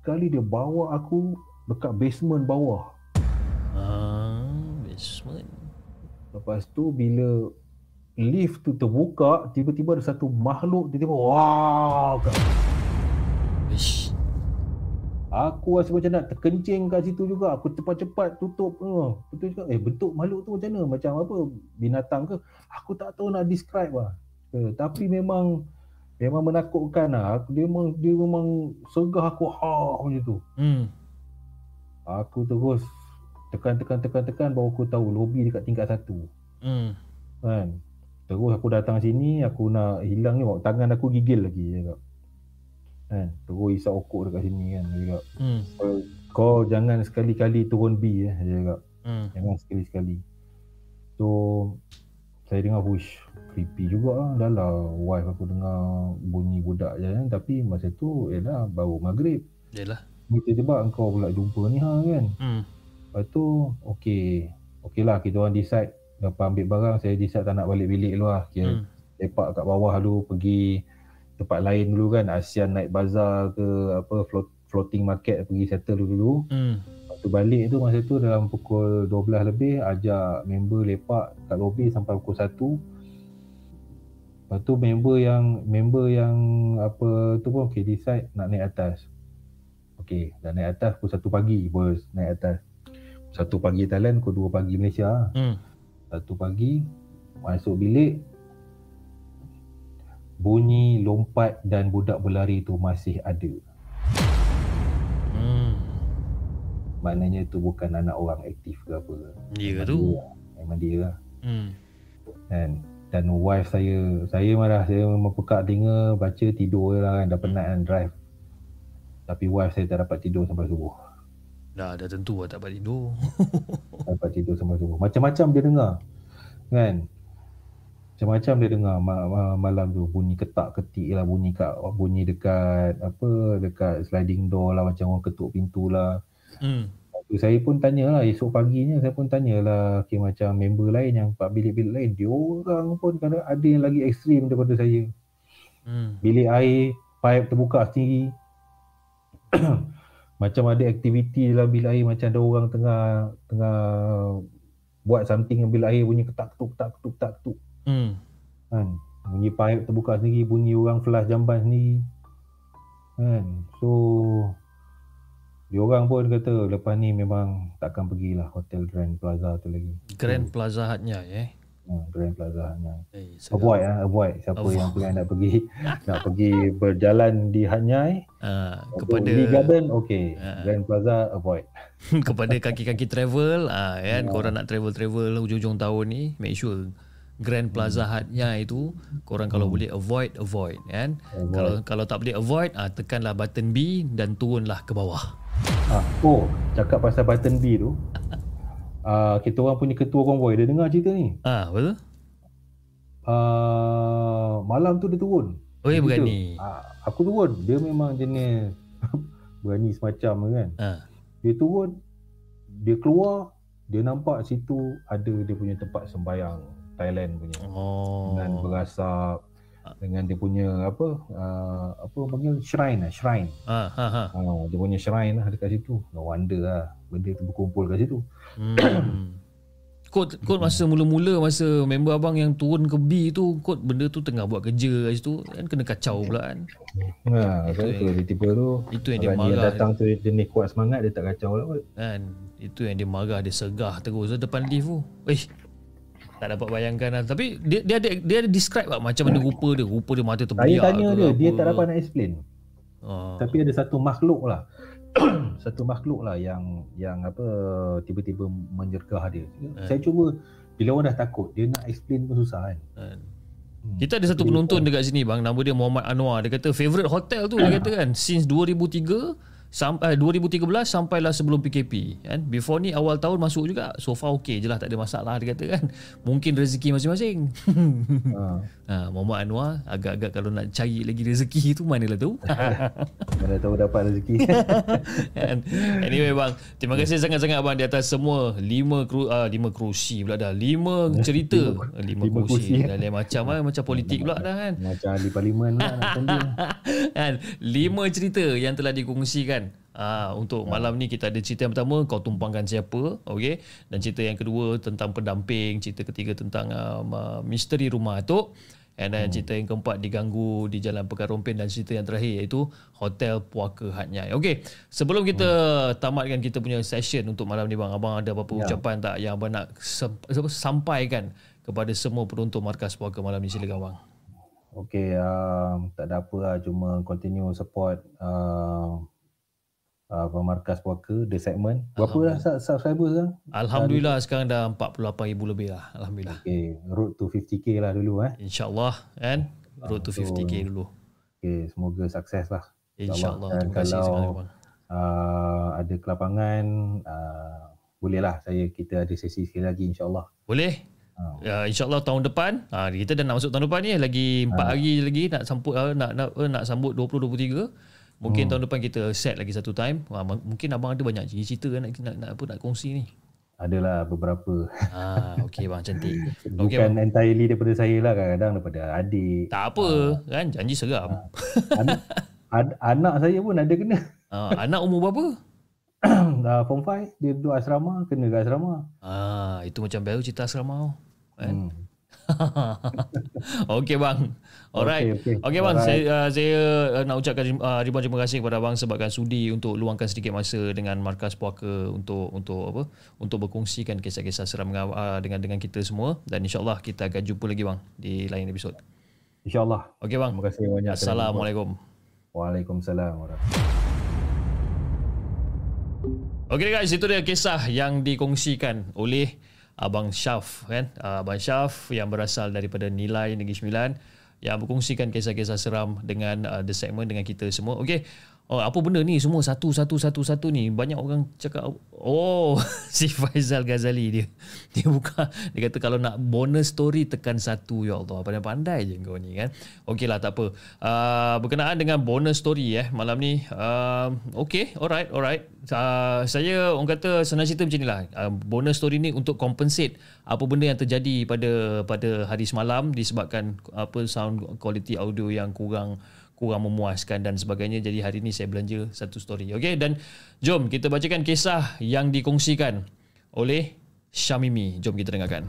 kali dia bawa aku dekat basement bawah Ah, basement. lepas tu bila lift tu terbuka tiba-tiba ada satu makhluk tiba-tiba wah kat Ish. Aku rasa macam nak terkencing kat situ juga. Aku cepat-cepat tutup. Uh, betul juga. Eh bentuk makhluk tu macam mana? Macam apa? Binatang ke? Aku tak tahu nak describe lah. Eh, tapi memang memang menakutkan lah. Aku, dia memang dia memang segah aku ha macam tu. Hmm. Aku terus tekan tekan tekan tekan baru aku tahu lobby dekat tingkat satu. Hmm. Kan? Terus aku datang sini, aku nak hilang ni, tangan aku gigil lagi. Dia cakap. Kan? Terus isap okok dekat sini kan. Dia cakap. Hmm. kau jangan sekali-kali turun B eh dia cakap Hmm. jangan sekali-sekali so saya dengar push creepy juga lah dah lah wife aku dengar bunyi budak je kan tapi masa tu ialah baru maghrib Yalah. ni tiba-tiba engkau pula jumpa ni ha kan Hmm. lepas tu okey okey lah kita orang decide lepas ambil barang saya decide tak nak balik bilik dulu lah kira Hmm. lepak kat bawah dulu pergi tempat lain dulu kan Asian Night Bazaar ke apa float, floating market pergi settle dulu Hmm. Lepas tu balik tu masa tu dalam pukul 12 lebih ajak member lepak kat lobby sampai pukul 1. Lepas tu member yang member yang apa tu pun okay decide nak naik atas. Okay, dah naik atas pukul 1 pagi bos naik atas. 1 pagi Thailand, pukul 2 pagi Malaysia. Hmm. 1 pagi masuk bilik bunyi lompat dan budak berlari tu masih ada. Maknanya tu bukan anak orang aktif ke apa. Ya Memang tu. dia. Memang dia lah. Hmm. kan dan wife saya saya marah saya memang pekak telinga baca tidur je lah kan dah penat kan drive tapi wife saya tak dapat tidur sampai subuh Dah, dah tentu lah tak dapat tidur. dapat tidur sampai subuh. Macam-macam dia dengar. Kan? Macam-macam dia dengar ma- ma- malam tu bunyi ketak ketik lah bunyi kat bunyi dekat apa dekat sliding door lah macam orang ketuk pintu lah. Hmm. Tu saya pun tanyalah esok paginya saya pun tanyalah okay, macam member lain yang pak bilik-bilik lain dia orang pun kadang ada yang lagi ekstrim daripada saya. Hmm. Bilik air pipe terbuka sendiri. macam ada aktiviti dalam bilik air macam ada orang tengah tengah buat something yang bilik air bunyi ketak ketuk ketak ketuk ketak ketuk Hmm. kan bunyi pipe terbuka sendiri bunyi orang flash jamban sendiri kan so dia orang pun kata lepas ni memang takkan pergilah hotel Grand Plaza tu lagi. Grand Plaza Hatnya eh. hmm, Grand Plaza hanya. Eh, avoid ah avoid. Siapa Avoid. yang plan nak pergi nak pergi berjalan di Hanyai Ah, kepada kepada Lee Garden okey Ah. Grand Plaza avoid. Kepada kaki-kaki travel ah kan? Korang nak travel-travel hujung-hujung tahun ni make sure Grand Plaza Hatnya itu korang kalau boleh avoid avoid kan? Avoid. kalau kalau tak boleh avoid ah tekanlah button B dan turunlah ke bawah ah, oh cakap pasal button B tu ah, kita orang punya ketua konvoi dia dengar cerita ni? Ah betul. Ah, malam tu dia turun. Oi Dia berani. ah, aku turun. Dia memang jenis berani semacam kan. Ah. Dia turun dia keluar dia nampak situ ada dia punya tempat sembayang Thailand punya. Oh. Dengan berasap dengan dia punya apa uh, apa panggil? Shrine lah shrine. Ha ha ha, dia punya shrine lah dekat situ. No wonder lah benda tu berkumpul kat situ. Hmm. Kod, kod masa mula-mula masa member abang yang turun ke B tu kod benda tu tengah buat kerja kat situ kan kena kacau pula kan. Ha Itu itu dia tiba tu itu yang dia yang marah. datang tu jenis kuat semangat dia tak kacau lah kot. kan itu yang dia marah dia segah terus depan lift tu. Eh tak dapat bayangkan lah. tapi dia dia ada dia ada describe tak macam mana rupa dia rupa dia mata saya terbiak tanya ke dia dia apa. tak dapat nak explain Ah, tapi ada satu makhluk lah satu makhluk lah yang yang apa tiba-tiba menjergah dia Eh. saya cuba bila orang dah takut dia nak explain pun susah kan kan. Hmm. Kita ada satu penonton dekat sini bang nama dia Muhammad Anwar dia kata favorite hotel tu dia kata kan since 2003 sampai eh, 2013 sampailah sebelum PKP kan? Before ni awal tahun masuk juga. So far okey je lah tak ada masalah dia kata kan? Mungkin rezeki masing-masing. Ha. Ha, Muhammad Anwar agak-agak kalau nak cari lagi rezeki tu manalah tu. Mana tahu dapat rezeki. Kan? anyway bang terima kasih sangat-sangat bang di atas semua lima kru, uh, lima kerusi pula dah. Lima cerita. Lima, lima kerusi. kerusi. dah lain macam lah macam politik pula dah kan? Macam ahli parlimen lah kan? Lima cerita yang telah dikongsikan Ah, untuk malam ni kita ada cerita yang pertama kau tumpangkan siapa okey? Dan cerita yang kedua tentang pendamping cerita ketiga tentang um, uh, misteri rumah atuk. And then cerita yang keempat diganggu di jalan Pekan Rompin. Dan cerita yang terakhir iaitu Hotel Puaka Hatnyai. Okey, sebelum kita tamatkan kita punya session untuk malam ni bang, abang ada apa-apa ucapan tak yang abang nak sampaikan kepada semua penonton markas Puaka malam ni? Silakan bang. Okay, um, tak ada apa lah. Cuma continue support uh, uh, Markas Puaka, The Segment. Berapa dah sub- subscriber sekarang? Alhamdulillah sekarang dah 48,000 lebih lah. Alhamdulillah. Okay, road to 50k lah dulu eh. InsyaAllah kan. Road to 50k dulu. Okay, semoga sukses lah. InsyaAllah. Terima kasih kalau- bang. Uh, ada kelapangan, uh, bolehlah saya kita ada sesi sekali lagi insyaAllah. Boleh? Ha. Ya, InsyaAllah tahun depan. Ha, kita dah nak masuk tahun depan ni. Lagi 4 hari lagi nak sambut uh, nak, nak, uh, nak sambut 2023. Mungkin tahun depan kita set lagi satu time. Ha, m- mungkin abang ada banyak cerita nak, nak, nak, apa, nak kongsi ni. Adalah beberapa. Ha, okey bang, cantik. Okey Bukan bang. entirely daripada saya lah kadang-kadang daripada adik. Tak apa kan, janji seram. Anak, ad, anak saya pun ada kena. Ha, anak umur berapa? uh, form 5 dia duduk asrama kena ke asrama Ah, itu macam baru cerita asrama. Kan? hmm. Okey bang. Alright. Okey, Okey okey. bang, Alright. saya uh, saya uh, nak ucapkan uh, ribuan terima kasih kepada abang sebabkan sudi untuk luangkan sedikit masa dengan markas puaka untuk untuk apa? Untuk berkongsikan kisah-kisah seram dengan uh, dengan dengan kita semua dan insyaallah kita akan jumpa lagi bang di lain episod. insyaallah Okey bang. terima kasih banyak Assalamualaikum. Waalaikumsalam warahmatullahi Okey guys, itu dia kisah yang dikongsikan oleh Abang Syaf kan. Uh, Abang Syaf yang berasal daripada Nilai Negeri Sembilan yang berkongsikan kisah-kisah seram dengan uh, The Segment dengan kita semua. Okey. Oh apa benda ni? Semua satu satu satu satu ni. Banyak orang cakap oh si Faizal Ghazali dia. Dia buka dia kata kalau nak bonus story tekan satu ya Allah. Pandai-pandai je kau ni kan? Okeylah tak apa. Uh, berkenaan dengan bonus story eh malam ni uh, okay alright alright. Uh, saya orang kata senang cerita macam inilah uh, bonus story ni untuk compensate apa benda yang terjadi pada pada hari semalam disebabkan apa sound quality audio yang kurang kurang memuaskan dan sebagainya. Jadi hari ini saya belanja satu story. Okey dan jom kita bacakan kisah yang dikongsikan oleh Syamimi. Jom kita dengarkan.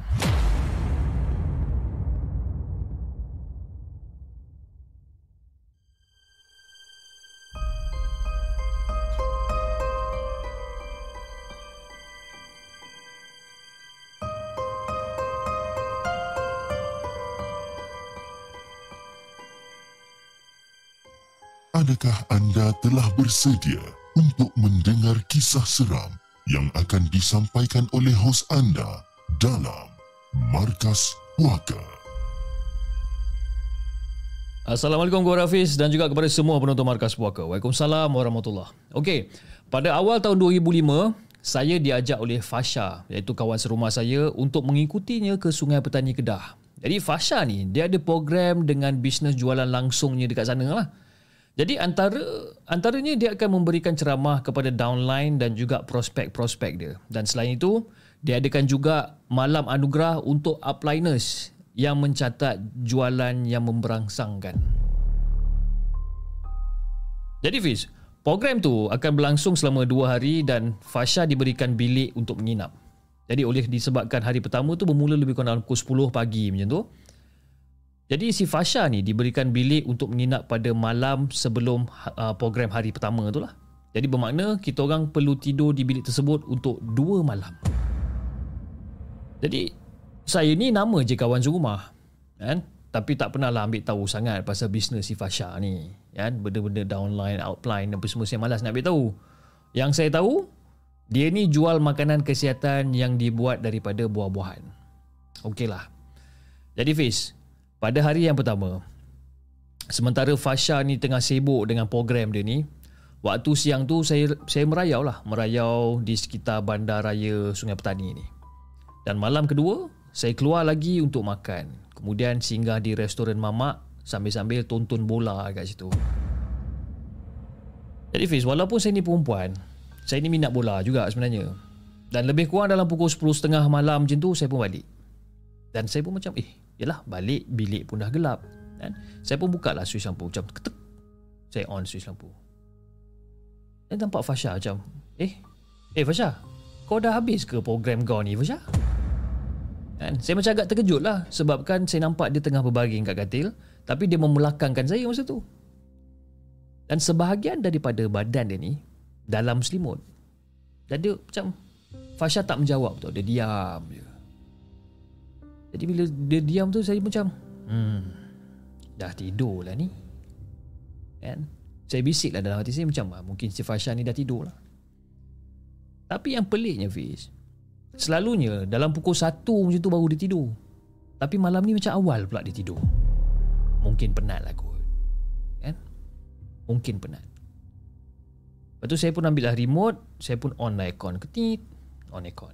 Adakah anda telah bersedia untuk mendengar kisah seram yang akan disampaikan oleh hos anda dalam Markas Puaka? Assalamualaikum Gua Hafiz dan juga kepada semua penonton Markas Puaka. Waalaikumsalam warahmatullahi Okey, pada awal tahun 2005, saya diajak oleh Fasha, iaitu kawan serumah saya untuk mengikutinya ke Sungai Petani Kedah. Jadi Fasha ni, dia ada program dengan bisnes jualan langsungnya dekat sana lah. Jadi antara antaranya dia akan memberikan ceramah kepada downline dan juga prospek-prospek dia. Dan selain itu, dia adakan juga malam anugerah untuk upliners yang mencatat jualan yang memberangsangkan. Jadi Fiz, program tu akan berlangsung selama dua hari dan Fasha diberikan bilik untuk menginap. Jadi oleh disebabkan hari pertama tu bermula lebih kurang dalam pukul 10 pagi macam tu, jadi si Fasha ni diberikan bilik untuk menginap pada malam sebelum uh, program hari pertama tu lah. Jadi bermakna kita orang perlu tidur di bilik tersebut untuk dua malam. Jadi saya ni nama je kawan serumah. Kan? Tapi tak pernah lah ambil tahu sangat pasal bisnes si Fasha ni. Kan? Benda-benda downline, outline apa semua saya malas nak ambil tahu. Yang saya tahu, dia ni jual makanan kesihatan yang dibuat daripada buah-buahan. Okey lah. Jadi Fiz, pada hari yang pertama, sementara Fasha ni tengah sibuk dengan program dia ni, waktu siang tu saya saya merayau lah, merayau di sekitar bandar raya Sungai Petani ni. Dan malam kedua, saya keluar lagi untuk makan. Kemudian singgah di restoran mamak sambil-sambil tonton bola kat situ. Jadi Fiz, walaupun saya ni perempuan, saya ni minat bola juga sebenarnya. Dan lebih kurang dalam pukul 10.30 malam macam tu, saya pun balik. Dan saya pun macam, eh, Yalah balik bilik pun dah gelap kan? Saya pun buka lah switch lampu Macam ketuk Saya on switch lampu. Dan nampak Fasha macam Eh Eh Fasha Kau dah habis ke program kau ni Fasha? Kan? Saya macam agak terkejut lah Sebabkan saya nampak dia tengah berbaring kat katil Tapi dia memelakangkan saya masa tu. Dan sebahagian daripada badan dia ni Dalam selimut. Dan dia macam Fasha tak menjawab tu Dia diam je jadi bila dia diam tu saya macam hmm, Dah tidur lah ni. Kan? Saya bisik lah dalam hati saya macam ah, Mungkin si Fasha ni dah tidur lah Tapi yang peliknya Fiz Selalunya dalam pukul 1 macam tu baru dia tidur. Tapi malam ni macam awal pula dia tidur. Mungkin penat lah kot. Kan? Mungkin penat. Lepas tu saya pun ambil lah remote Saya pun on lah aircon Ketit On aircon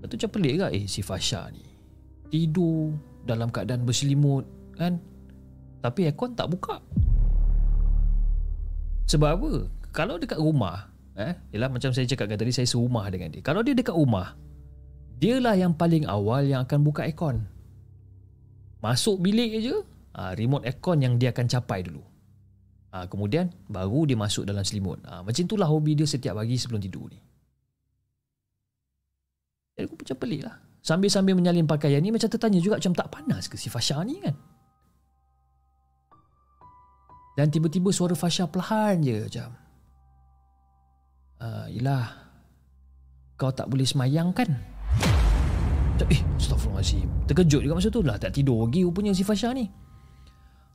Lepas tu macam pelik ke Eh si Fasha ni Tidur Dalam keadaan berselimut Kan? Tapi aircon tak buka. Sebab apa? Kalau dekat rumah eh, Yelah macam saya cakap tadi Saya serumah dengan dia. Kalau dia dekat rumah Dialah yang paling awal Yang akan buka aircon. Masuk bilik je ha, Remote aircon yang dia akan capai dulu. Ha, Kemudian Baru dia masuk dalam selimut. Ha, Macam itulah hobi dia Setiap pagi sebelum tidur ni jadi aku macam pelik lah. Sambil-sambil menyalin pakaian ni macam tertanya juga macam tak panas ke si Fasha ni kan? Dan tiba-tiba suara Fasha perlahan je macam. Uh, yelah, kau tak boleh semayang kan? Macam, eh, astagfirullahaladzim. Terkejut juga masa tu lah. Tak tidur lagi rupanya si Fasha ni.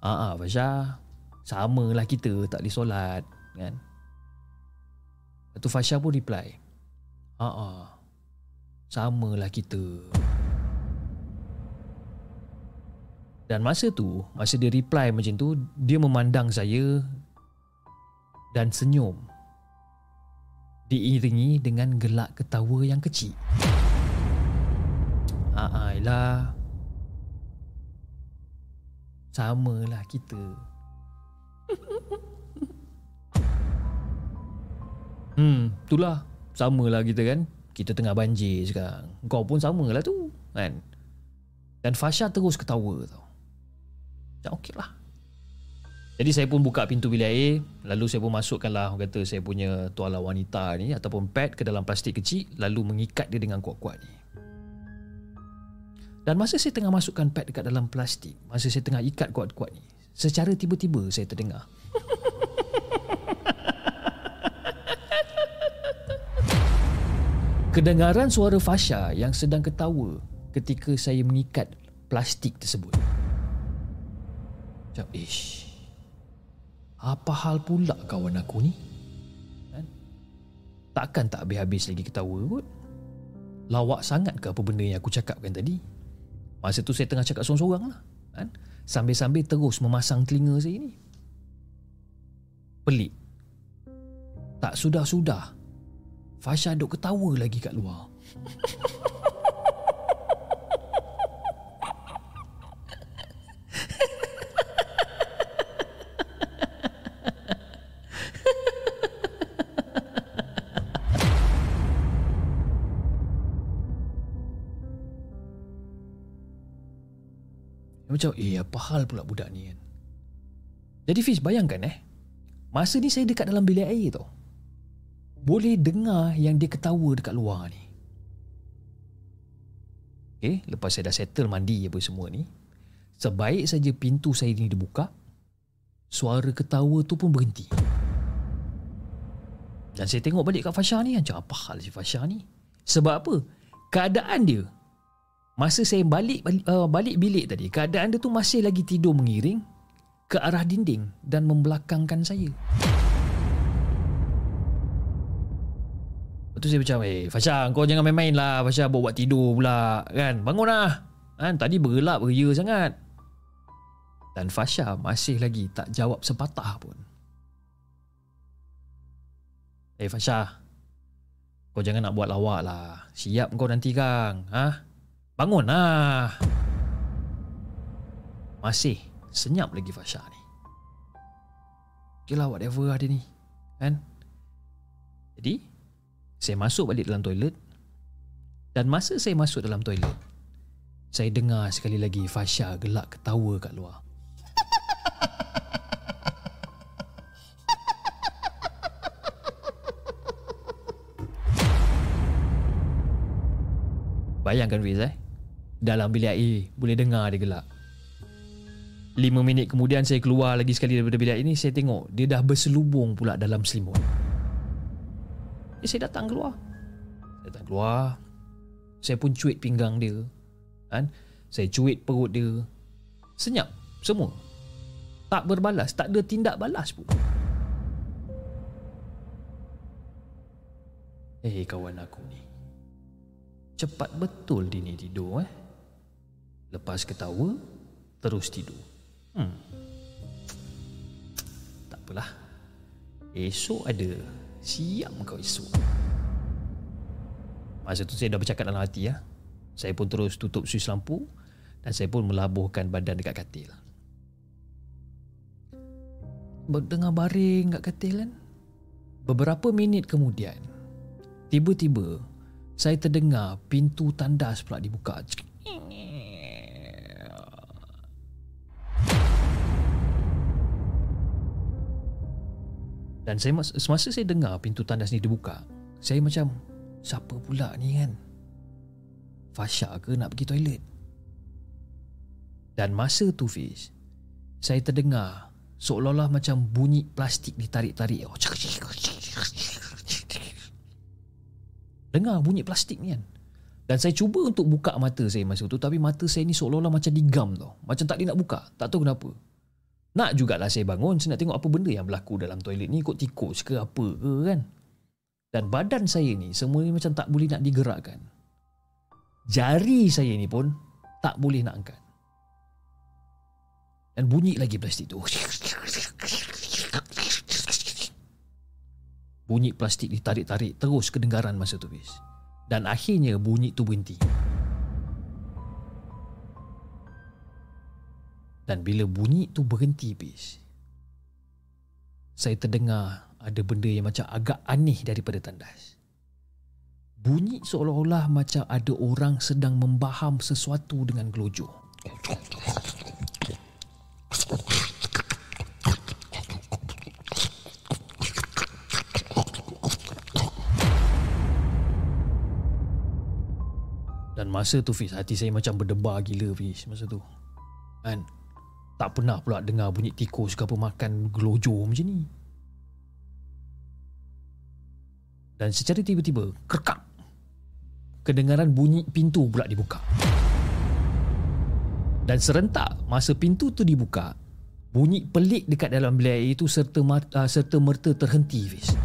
Ah, uh, Fasha. Sama lah kita tak boleh solat. Kan? Lepas tu Fasha pun reply. Ah, uh, Samalah kita. Dan masa tu, masa dia reply macam tu, dia memandang saya dan senyum. Diiringi dengan gelak ketawa yang kecil. Ah, lah. Sama lah kita. hmm, itulah. Sama lah kita kan. Kita tengah banjir sekarang. Kau pun sama lah tu. Kan? Dan Fasha terus ketawa tau. Macam okey lah. Jadi saya pun buka pintu bilik air. Lalu saya pun masukkan lah kata saya punya tuala wanita ni ataupun pad ke dalam plastik kecil. Lalu mengikat dia dengan kuat-kuat ni. Dan masa saya tengah masukkan pad dekat dalam plastik. Masa saya tengah ikat kuat-kuat ni. Secara tiba-tiba saya terdengar. Kedengaran suara Fasha yang sedang ketawa ketika saya mengikat plastik tersebut. Macam, ish. Apa hal pula kawan aku ni? Kan? Takkan tak habis-habis lagi ketawa kot? Lawak sangat ke apa benda yang aku cakapkan tadi? Masa tu saya tengah cakap sorang-sorang lah. Kan? Sambil-sambil terus memasang telinga saya ni. Pelik. Tak sudah-sudah. Fasha duk ketawa lagi kat luar. Macam eh apa hal pula budak ni kan? Jadi Fiz bayangkan eh? Masa ni saya dekat dalam bilik air tau Boleh dengar yang dia ketawa dekat luar ni. Okay Lepas saya dah settle mandi apa semua ni Sebaik saja pintu saya ni dibuka Suara ketawa tu pun berhenti. Dan saya tengok balik kat Fasha ni Macam apa hal si Fasha ni? Sebab apa? Keadaan dia Masa saya balik uh, balik bilik tadi, keadaan dia tu masih lagi tidur mengiring ke arah dinding dan membelakangkan saya. Lepas tu saya macam, eh Fasha, kau jangan main-main lah. Fasha buat-buat tidur pula. Kan? Bangun lah. Kan? Tadi bergelap beria sangat. Dan Fasha masih lagi tak jawab sepatah pun. Eh Fasha, kau jangan nak buat lawak lah. Siap kau nanti kang. Ha? Bangun lah. Masih senyap lagi Fasha ni. Okay lah whatever lah dia ni. Kan? Jadi, saya masuk balik dalam toilet. Dan masa saya masuk dalam toilet, saya dengar sekali lagi Fasha gelak ketawa kat luar. Bayangkan Fiz eh dalam bilik air boleh dengar dia gelak. Lima minit kemudian saya keluar lagi sekali daripada bilik ini saya tengok dia dah berselubung pula dalam selimut. Saya datang keluar. Datang keluar. Saya pun cuit pinggang dia. Kan? Saya cuit perut dia. Senyap semua. Tak berbalas, tak ada tindak balas pun. Eh kawan aku ni. Cepat betul dia ni tidur eh. Lepas ketawa Terus tidur hmm. Tak apalah Esok ada Siap kau esok. Masa tu saya dah bercakap dalam hati ya. Saya pun terus tutup suis lampu Dan saya pun melabuhkan badan dekat katil. Tengah baring kat katil kan? Beberapa minit kemudian Tiba-tiba Saya terdengar pintu tandas pula dibuka Dan saya semasa saya dengar pintu tandas ni dibuka, saya macam siapa pula ni kan? Fasha ke nak pergi toilet? Dan masa tu Fiz, saya terdengar seolah-olah macam bunyi plastik ditarik-tarik. Oh, dengar bunyi plastik ni kan? Dan saya cuba untuk buka mata saya masa tu tapi mata saya ni seolah-olah macam digam tau. Macam tak dia nak buka. Tak tahu kenapa. Nak jugalah saya bangun, saya nak tengok apa benda yang berlaku dalam toilet ni, ikut tikus ke apa ke kan. Dan badan saya ni, semua ni macam tak boleh nak digerakkan. Jari saya ni pun tak boleh nak angkat. Dan bunyi lagi plastik tu. Bunyi plastik ditarik-tarik terus kedengaran masa tu bis. Dan akhirnya bunyi tu berhenti. Dan bila bunyi tu berhenti bis, saya terdengar ada benda yang macam agak aneh daripada tandas. Bunyi seolah-olah macam ada orang sedang membaham sesuatu dengan gelojoh. Dan masa tu Fiz Hati saya macam berdebar gila Fiz Masa tu Kan Tak pernah pula dengar bunyi tikus ke apa Makan gelojo macam ni Dan secara tiba-tiba Kerkap Kedengaran bunyi pintu pula dibuka Dan serentak Masa pintu tu dibuka Bunyi pelik dekat dalam bilik itu serta uh, serta merta terhenti Fiz.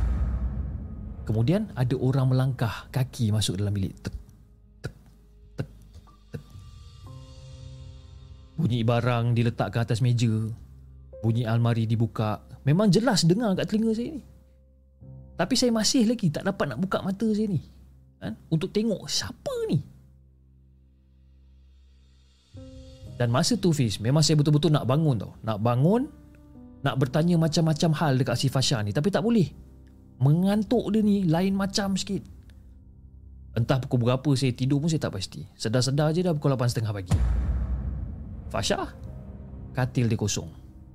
Kemudian ada orang melangkah kaki masuk dalam bilik. Tek, Bunyi barang diletakkan atas meja. Bunyi almari dibuka. Memang jelas dengar kat telinga saya ni. Tapi saya masih lagi tak dapat nak buka mata saya ni. Kan? Untuk tengok siapa ni. Dan masa tu Fiz, memang saya betul-betul nak bangun tau. Nak bangun, nak bertanya macam-macam hal dekat si Fasha ni. Tapi tak boleh. Mengantuk dia ni lain macam sikit. Entah pukul berapa saya tidur pun saya tak pasti. Sedar-sedar je dah pukul 8.30 pagi. Fasha Katil dia kosong.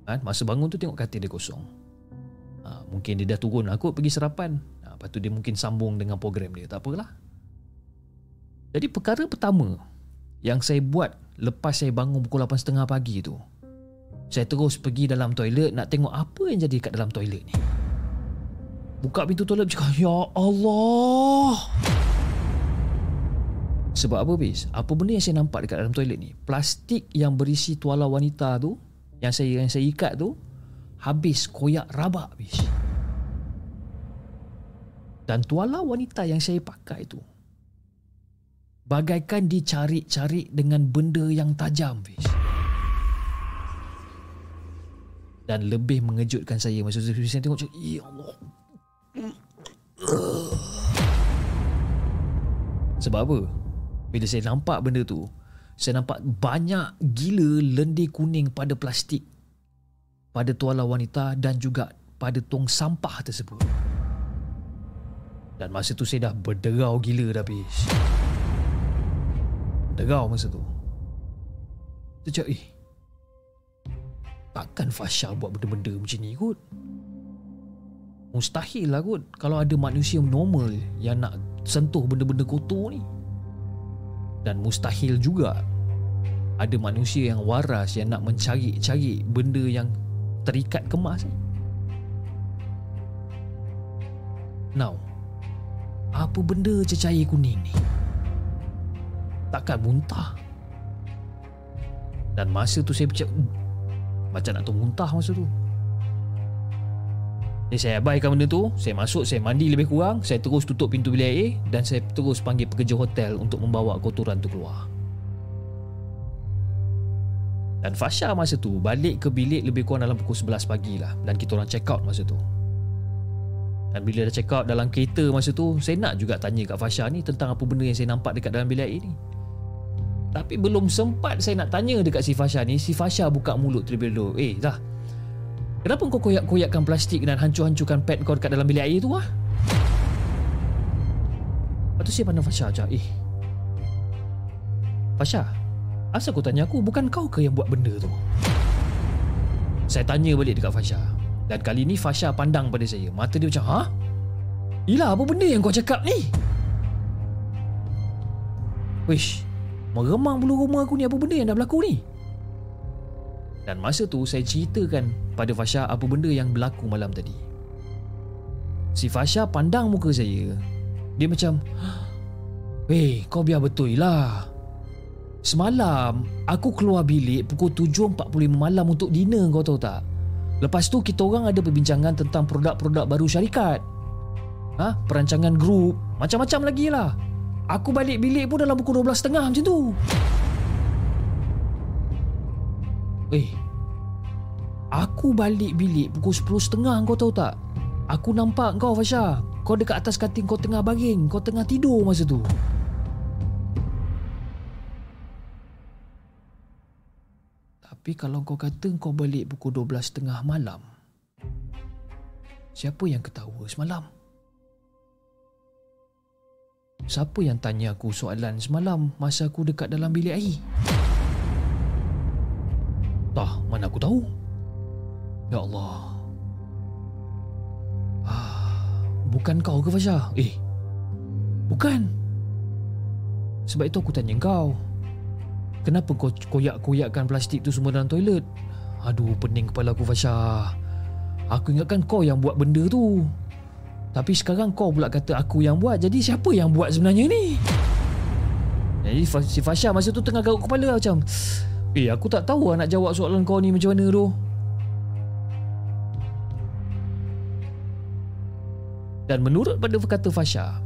Ha? Masa bangun tu tengok katil dia kosong. Ha, Mungkin dia dah turun Aku pergi sarapan ha, Lepas tu dia mungkin sambung dengan program dia. Tak apalah. Jadi perkara pertama Yang saya buat Lepas saya bangun pukul 8.30 pagi tu Saya terus pergi dalam toilet Nak tengok apa yang jadi kat dalam toilet ni. Buka pintu toilet cakap Ya Allah sebab apa bis? Apa benda yang saya nampak dekat dalam toilet ni? Plastik yang berisi tuala wanita tu yang saya yang saya ikat tu habis koyak rabak bis. Dan tuala wanita yang saya pakai tu bagaikan dicari-cari dengan benda yang tajam bis. Dan lebih mengejutkan saya masa saya tengok ya Allah. Sebab apa? Bila saya nampak benda tu Saya nampak banyak gila lendir kuning pada plastik Pada tuala wanita dan juga pada tong sampah tersebut. Dan masa tu saya dah berderau gila dah habis Derau masa tu. Cakap eh Takkan Fasha buat benda-benda macam ni kot? Mustahil lah kot Kalau ada manusia normal Yang nak sentuh benda-benda kotor ni dan mustahil juga ada manusia yang waras yang nak mencari-cari benda yang terikat kemas Now Apa benda cecair kuning ni? Takkan muntah. Dan masa tu saya macam Macam nak tu muntah masa tu jadi saya abaikan benda tu Saya masuk Saya mandi lebih kurang Saya terus tutup pintu bilik air Dan saya terus panggil pekerja hotel Untuk membawa kotoran tu keluar. Dan Fasha masa tu Balik ke bilik lebih kurang dalam pukul 11 pagi lah Dan kita orang check out masa tu. Dan bila dah check out dalam kereta masa tu Saya nak juga tanya kat Fasha ni Tentang apa benda yang saya nampak dekat dalam bilik air ni. Tapi belum sempat saya nak tanya dekat si Fasha ni Si Fasha buka mulut terlebih dahulu Eh dah Kenapa kau koyak-koyakkan plastik dan hancur-hancurkan pad kau dekat dalam bilik air tu ah? Lepas tu saya pandang Fasha macam Eh Fasha Asal kau tanya aku Bukan kau ke yang buat benda tu Saya tanya balik dekat Fasha Dan kali ni Fasha pandang pada saya Mata dia macam Ha? Yelah apa benda yang kau cakap ni? Wish Meremang bulu rumah aku ni Apa benda yang dah berlaku ni? Dan masa tu saya ceritakan pada Fasha apa benda yang berlaku malam tadi. Si Fasha pandang muka saya. Dia macam, Weh, kau biar betul lah. Semalam, aku keluar bilik pukul 7.45 malam untuk dinner kau tahu tak? Lepas tu kita orang ada perbincangan tentang produk-produk baru syarikat. Ha? Perancangan grup, macam-macam lagi lah. Aku balik bilik pun dalam pukul 12.30 macam tu. Eh, Aku balik bilik pukul 10.30 kau tahu tak? Aku nampak kau Fasha. Kau dekat atas katil kau tengah baring. Kau tengah tidur masa tu. Tapi kalau kau kata kau balik pukul 12.30 malam. Siapa yang ketawa semalam? Siapa yang tanya aku soalan semalam masa aku dekat dalam bilik air? Tak, mana aku tahu? Ya Allah. Ah, bukan kau ke Fasha? Eh, bukan. Sebab itu aku tanya kau. Kenapa kau koyak-koyakkan plastik tu semua dalam toilet? Aduh, pening kepala aku Fasha. Aku ingatkan kau yang buat benda tu. Tapi sekarang kau pula kata aku yang buat. Jadi siapa yang buat sebenarnya ni? Jadi si Fasha masa tu tengah garuk kepala macam Eh aku tak tahu nak jawab soalan kau ni macam mana tu Dan menurut pada kata Fasha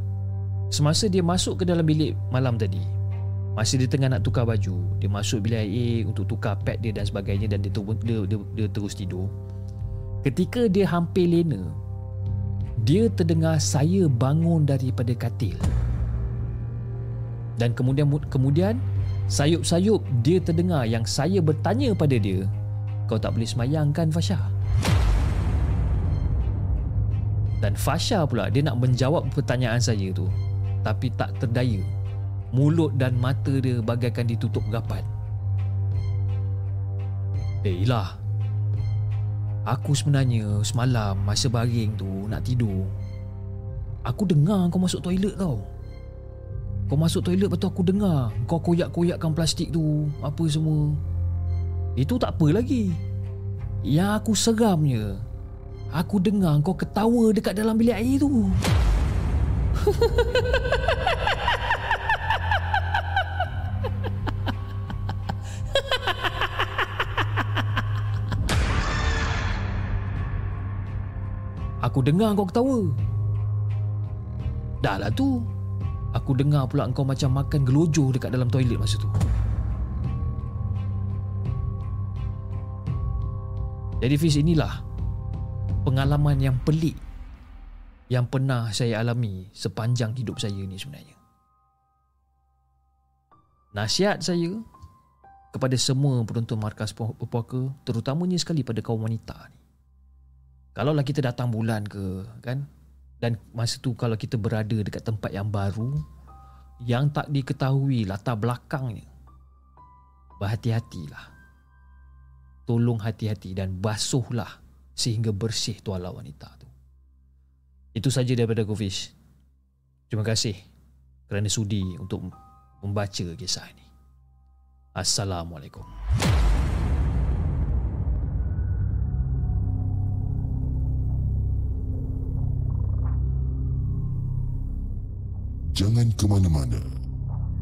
Semasa dia masuk ke dalam bilik malam tadi Masa dia tengah nak tukar baju Dia masuk bilik air untuk tukar pad dia dan sebagainya Dan dia, dia, dia, dia terus tidur Ketika dia hampir lena dia terdengar saya bangun daripada katil. Dan kemudian kemudian sayup-sayup dia terdengar yang saya bertanya pada dia, "Kau tak boleh semayang kan Fasha?" Dan Fasha pula dia nak menjawab pertanyaan saya tu, tapi tak terdaya. Mulut dan mata dia bagaikan ditutup rapat. Eh ilah, Aku sebenarnya semalam masa baring tu nak tidur Aku dengar kau masuk toilet tau Kau masuk toilet lepas tu aku dengar Kau koyak-koyakkan plastik tu Apa semua. Itu tak apa lagi. Yang aku seramnya. Aku dengar kau ketawa dekat dalam bilik air tu. Aku dengar kau ketawa. Dah lah tu Aku dengar pula kau macam makan gelojoh dekat dalam toilet masa tu. Jadi Fiz inilah Pengalaman yang pelik Yang pernah saya alami Sepanjang hidup saya ni sebenarnya. Nasihat saya Kepada semua penonton markas puaka Terutamanya sekali pada kaum wanita ni. Kalaulah kita datang bulan ke kan dan masa tu kalau kita berada dekat tempat yang baru yang tak diketahui latar belakangnya berhati-hatilah. Tolong hati-hati dan basuhlah sehingga bersih tuala wanita tu. Itu saja daripada Gofish terima kasih kerana sudi untuk membaca kisah ini. Assalamualaikum Jangan ke mana-mana.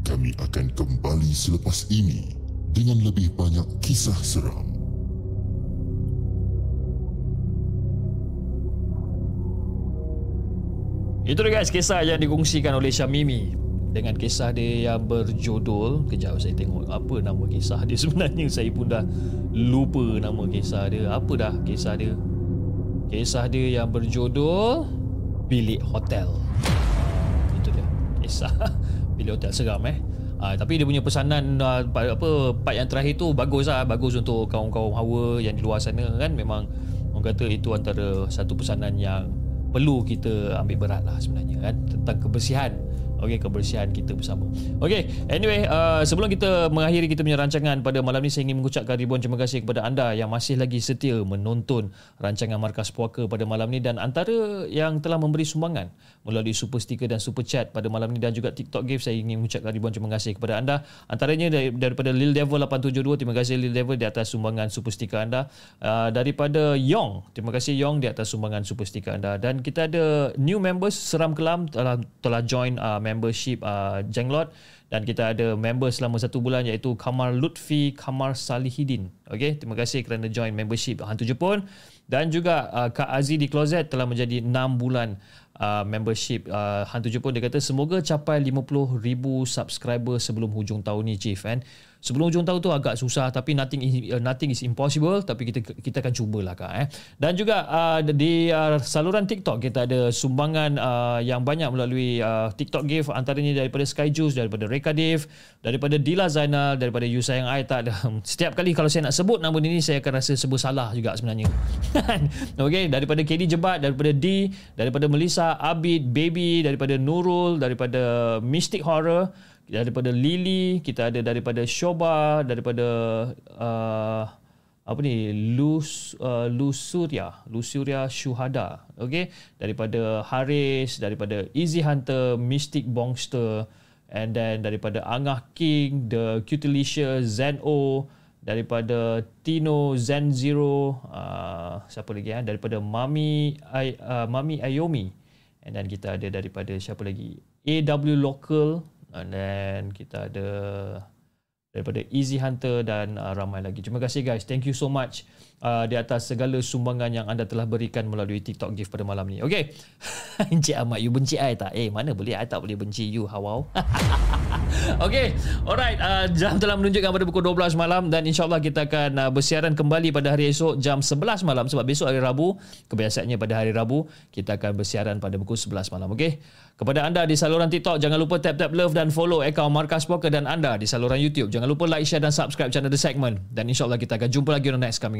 Kami akan kembali selepas ini dengan lebih banyak kisah seram. Itu dia guys kisah yang dikongsikan oleh Syamimi dengan kisah dia yang berjudul kejap saya tengok apa nama kisah dia sebenarnya saya pun dah lupa nama kisah dia apa dah kisah dia kisah dia yang berjudul Bilik Hotel kisah bilik hotel seram eh? Uh, tapi dia punya pesanan uh, apa part yang terakhir tu bagus lah. Bagus untuk kaum-kaum hawa yang di luar sana kan. Memang orang kata itu antara satu pesanan yang perlu kita ambil berat lah sebenarnya kan. Tentang kebersihan Okey, kebersihan kita bersama. Okey, anyway, uh, sebelum kita mengakhiri kita punya rancangan pada malam ni saya ingin mengucapkan ribuan terima kasih kepada anda yang masih lagi setia menonton rancangan Markas Puaka pada malam ni dan antara yang telah memberi sumbangan melalui super sticker dan super chat pada malam ni dan juga TikTok gift saya ingin mengucapkan ribuan terima kasih kepada anda. Antaranya dari, daripada Lil Devil 872, terima kasih Lil Devil di atas sumbangan super sticker anda. Uh, daripada Yong, terima kasih Yong di atas sumbangan super sticker anda dan kita ada new members Seram Kelam telah telah join uh, membership uh, Jenglot dan kita ada member selama satu bulan iaitu Kamar Lutfi Kamar Salihidin. Okey, terima kasih kerana join membership Hantu Jepun dan juga uh, Kak Aziz di Closet telah menjadi 6 bulan uh, membership uh, Hantu Jepun dia kata semoga capai 50,000 subscriber sebelum hujung tahun ni Chief kan. Sebelum hujung tahun tu agak susah tapi nothing is, uh, nothing is impossible tapi kita kita akan cubalah kak eh. Dan juga uh, di uh, saluran TikTok kita ada sumbangan uh, yang banyak melalui uh, TikTok gift antaranya daripada Sky Juice, daripada Reka Dave, daripada Dila Zainal, daripada You Sayang I tak ada. Setiap kali kalau saya nak sebut nama ini saya akan rasa sebut salah juga sebenarnya. okay, daripada KD Jebat, daripada D, daripada Melissa, Abid, Baby, daripada Nurul, daripada Mystic Horror, daripada Lily, kita ada daripada Shoba, daripada uh, apa ni Lus uh, Lusuria, Lusuria Syuhada, okey, daripada Haris, daripada Easy Hunter, Mystic Bongster and then daripada Angah King, The Cutilicious, Zen O, daripada Tino Zen Zero, uh, siapa lagi eh? daripada Mami I, uh, Mami Ayomi. And then kita ada daripada siapa lagi? AW Local and then kita ada daripada Easy Hunter dan uh, ramai lagi. Terima kasih guys. Thank you so much uh, di atas segala sumbangan yang anda telah berikan melalui TikTok gift pada malam ni. Okay. Encik Ahmad, you benci I tak? Eh, mana boleh? I tak boleh benci you. Hawau. okay. Alright. Uh, jam telah menunjukkan pada pukul 12 malam dan insyaAllah kita akan uh, bersiaran kembali pada hari esok jam 11 malam sebab besok hari Rabu. Kebiasaannya pada hari Rabu kita akan bersiaran pada pukul 11 malam. Okay. Kepada anda di saluran TikTok, jangan lupa tap-tap love dan follow akaun Markas Poker dan anda di saluran YouTube. Jangan lupa like, share dan subscribe channel The Segment. Dan insyaAllah kita akan jumpa lagi on the next coming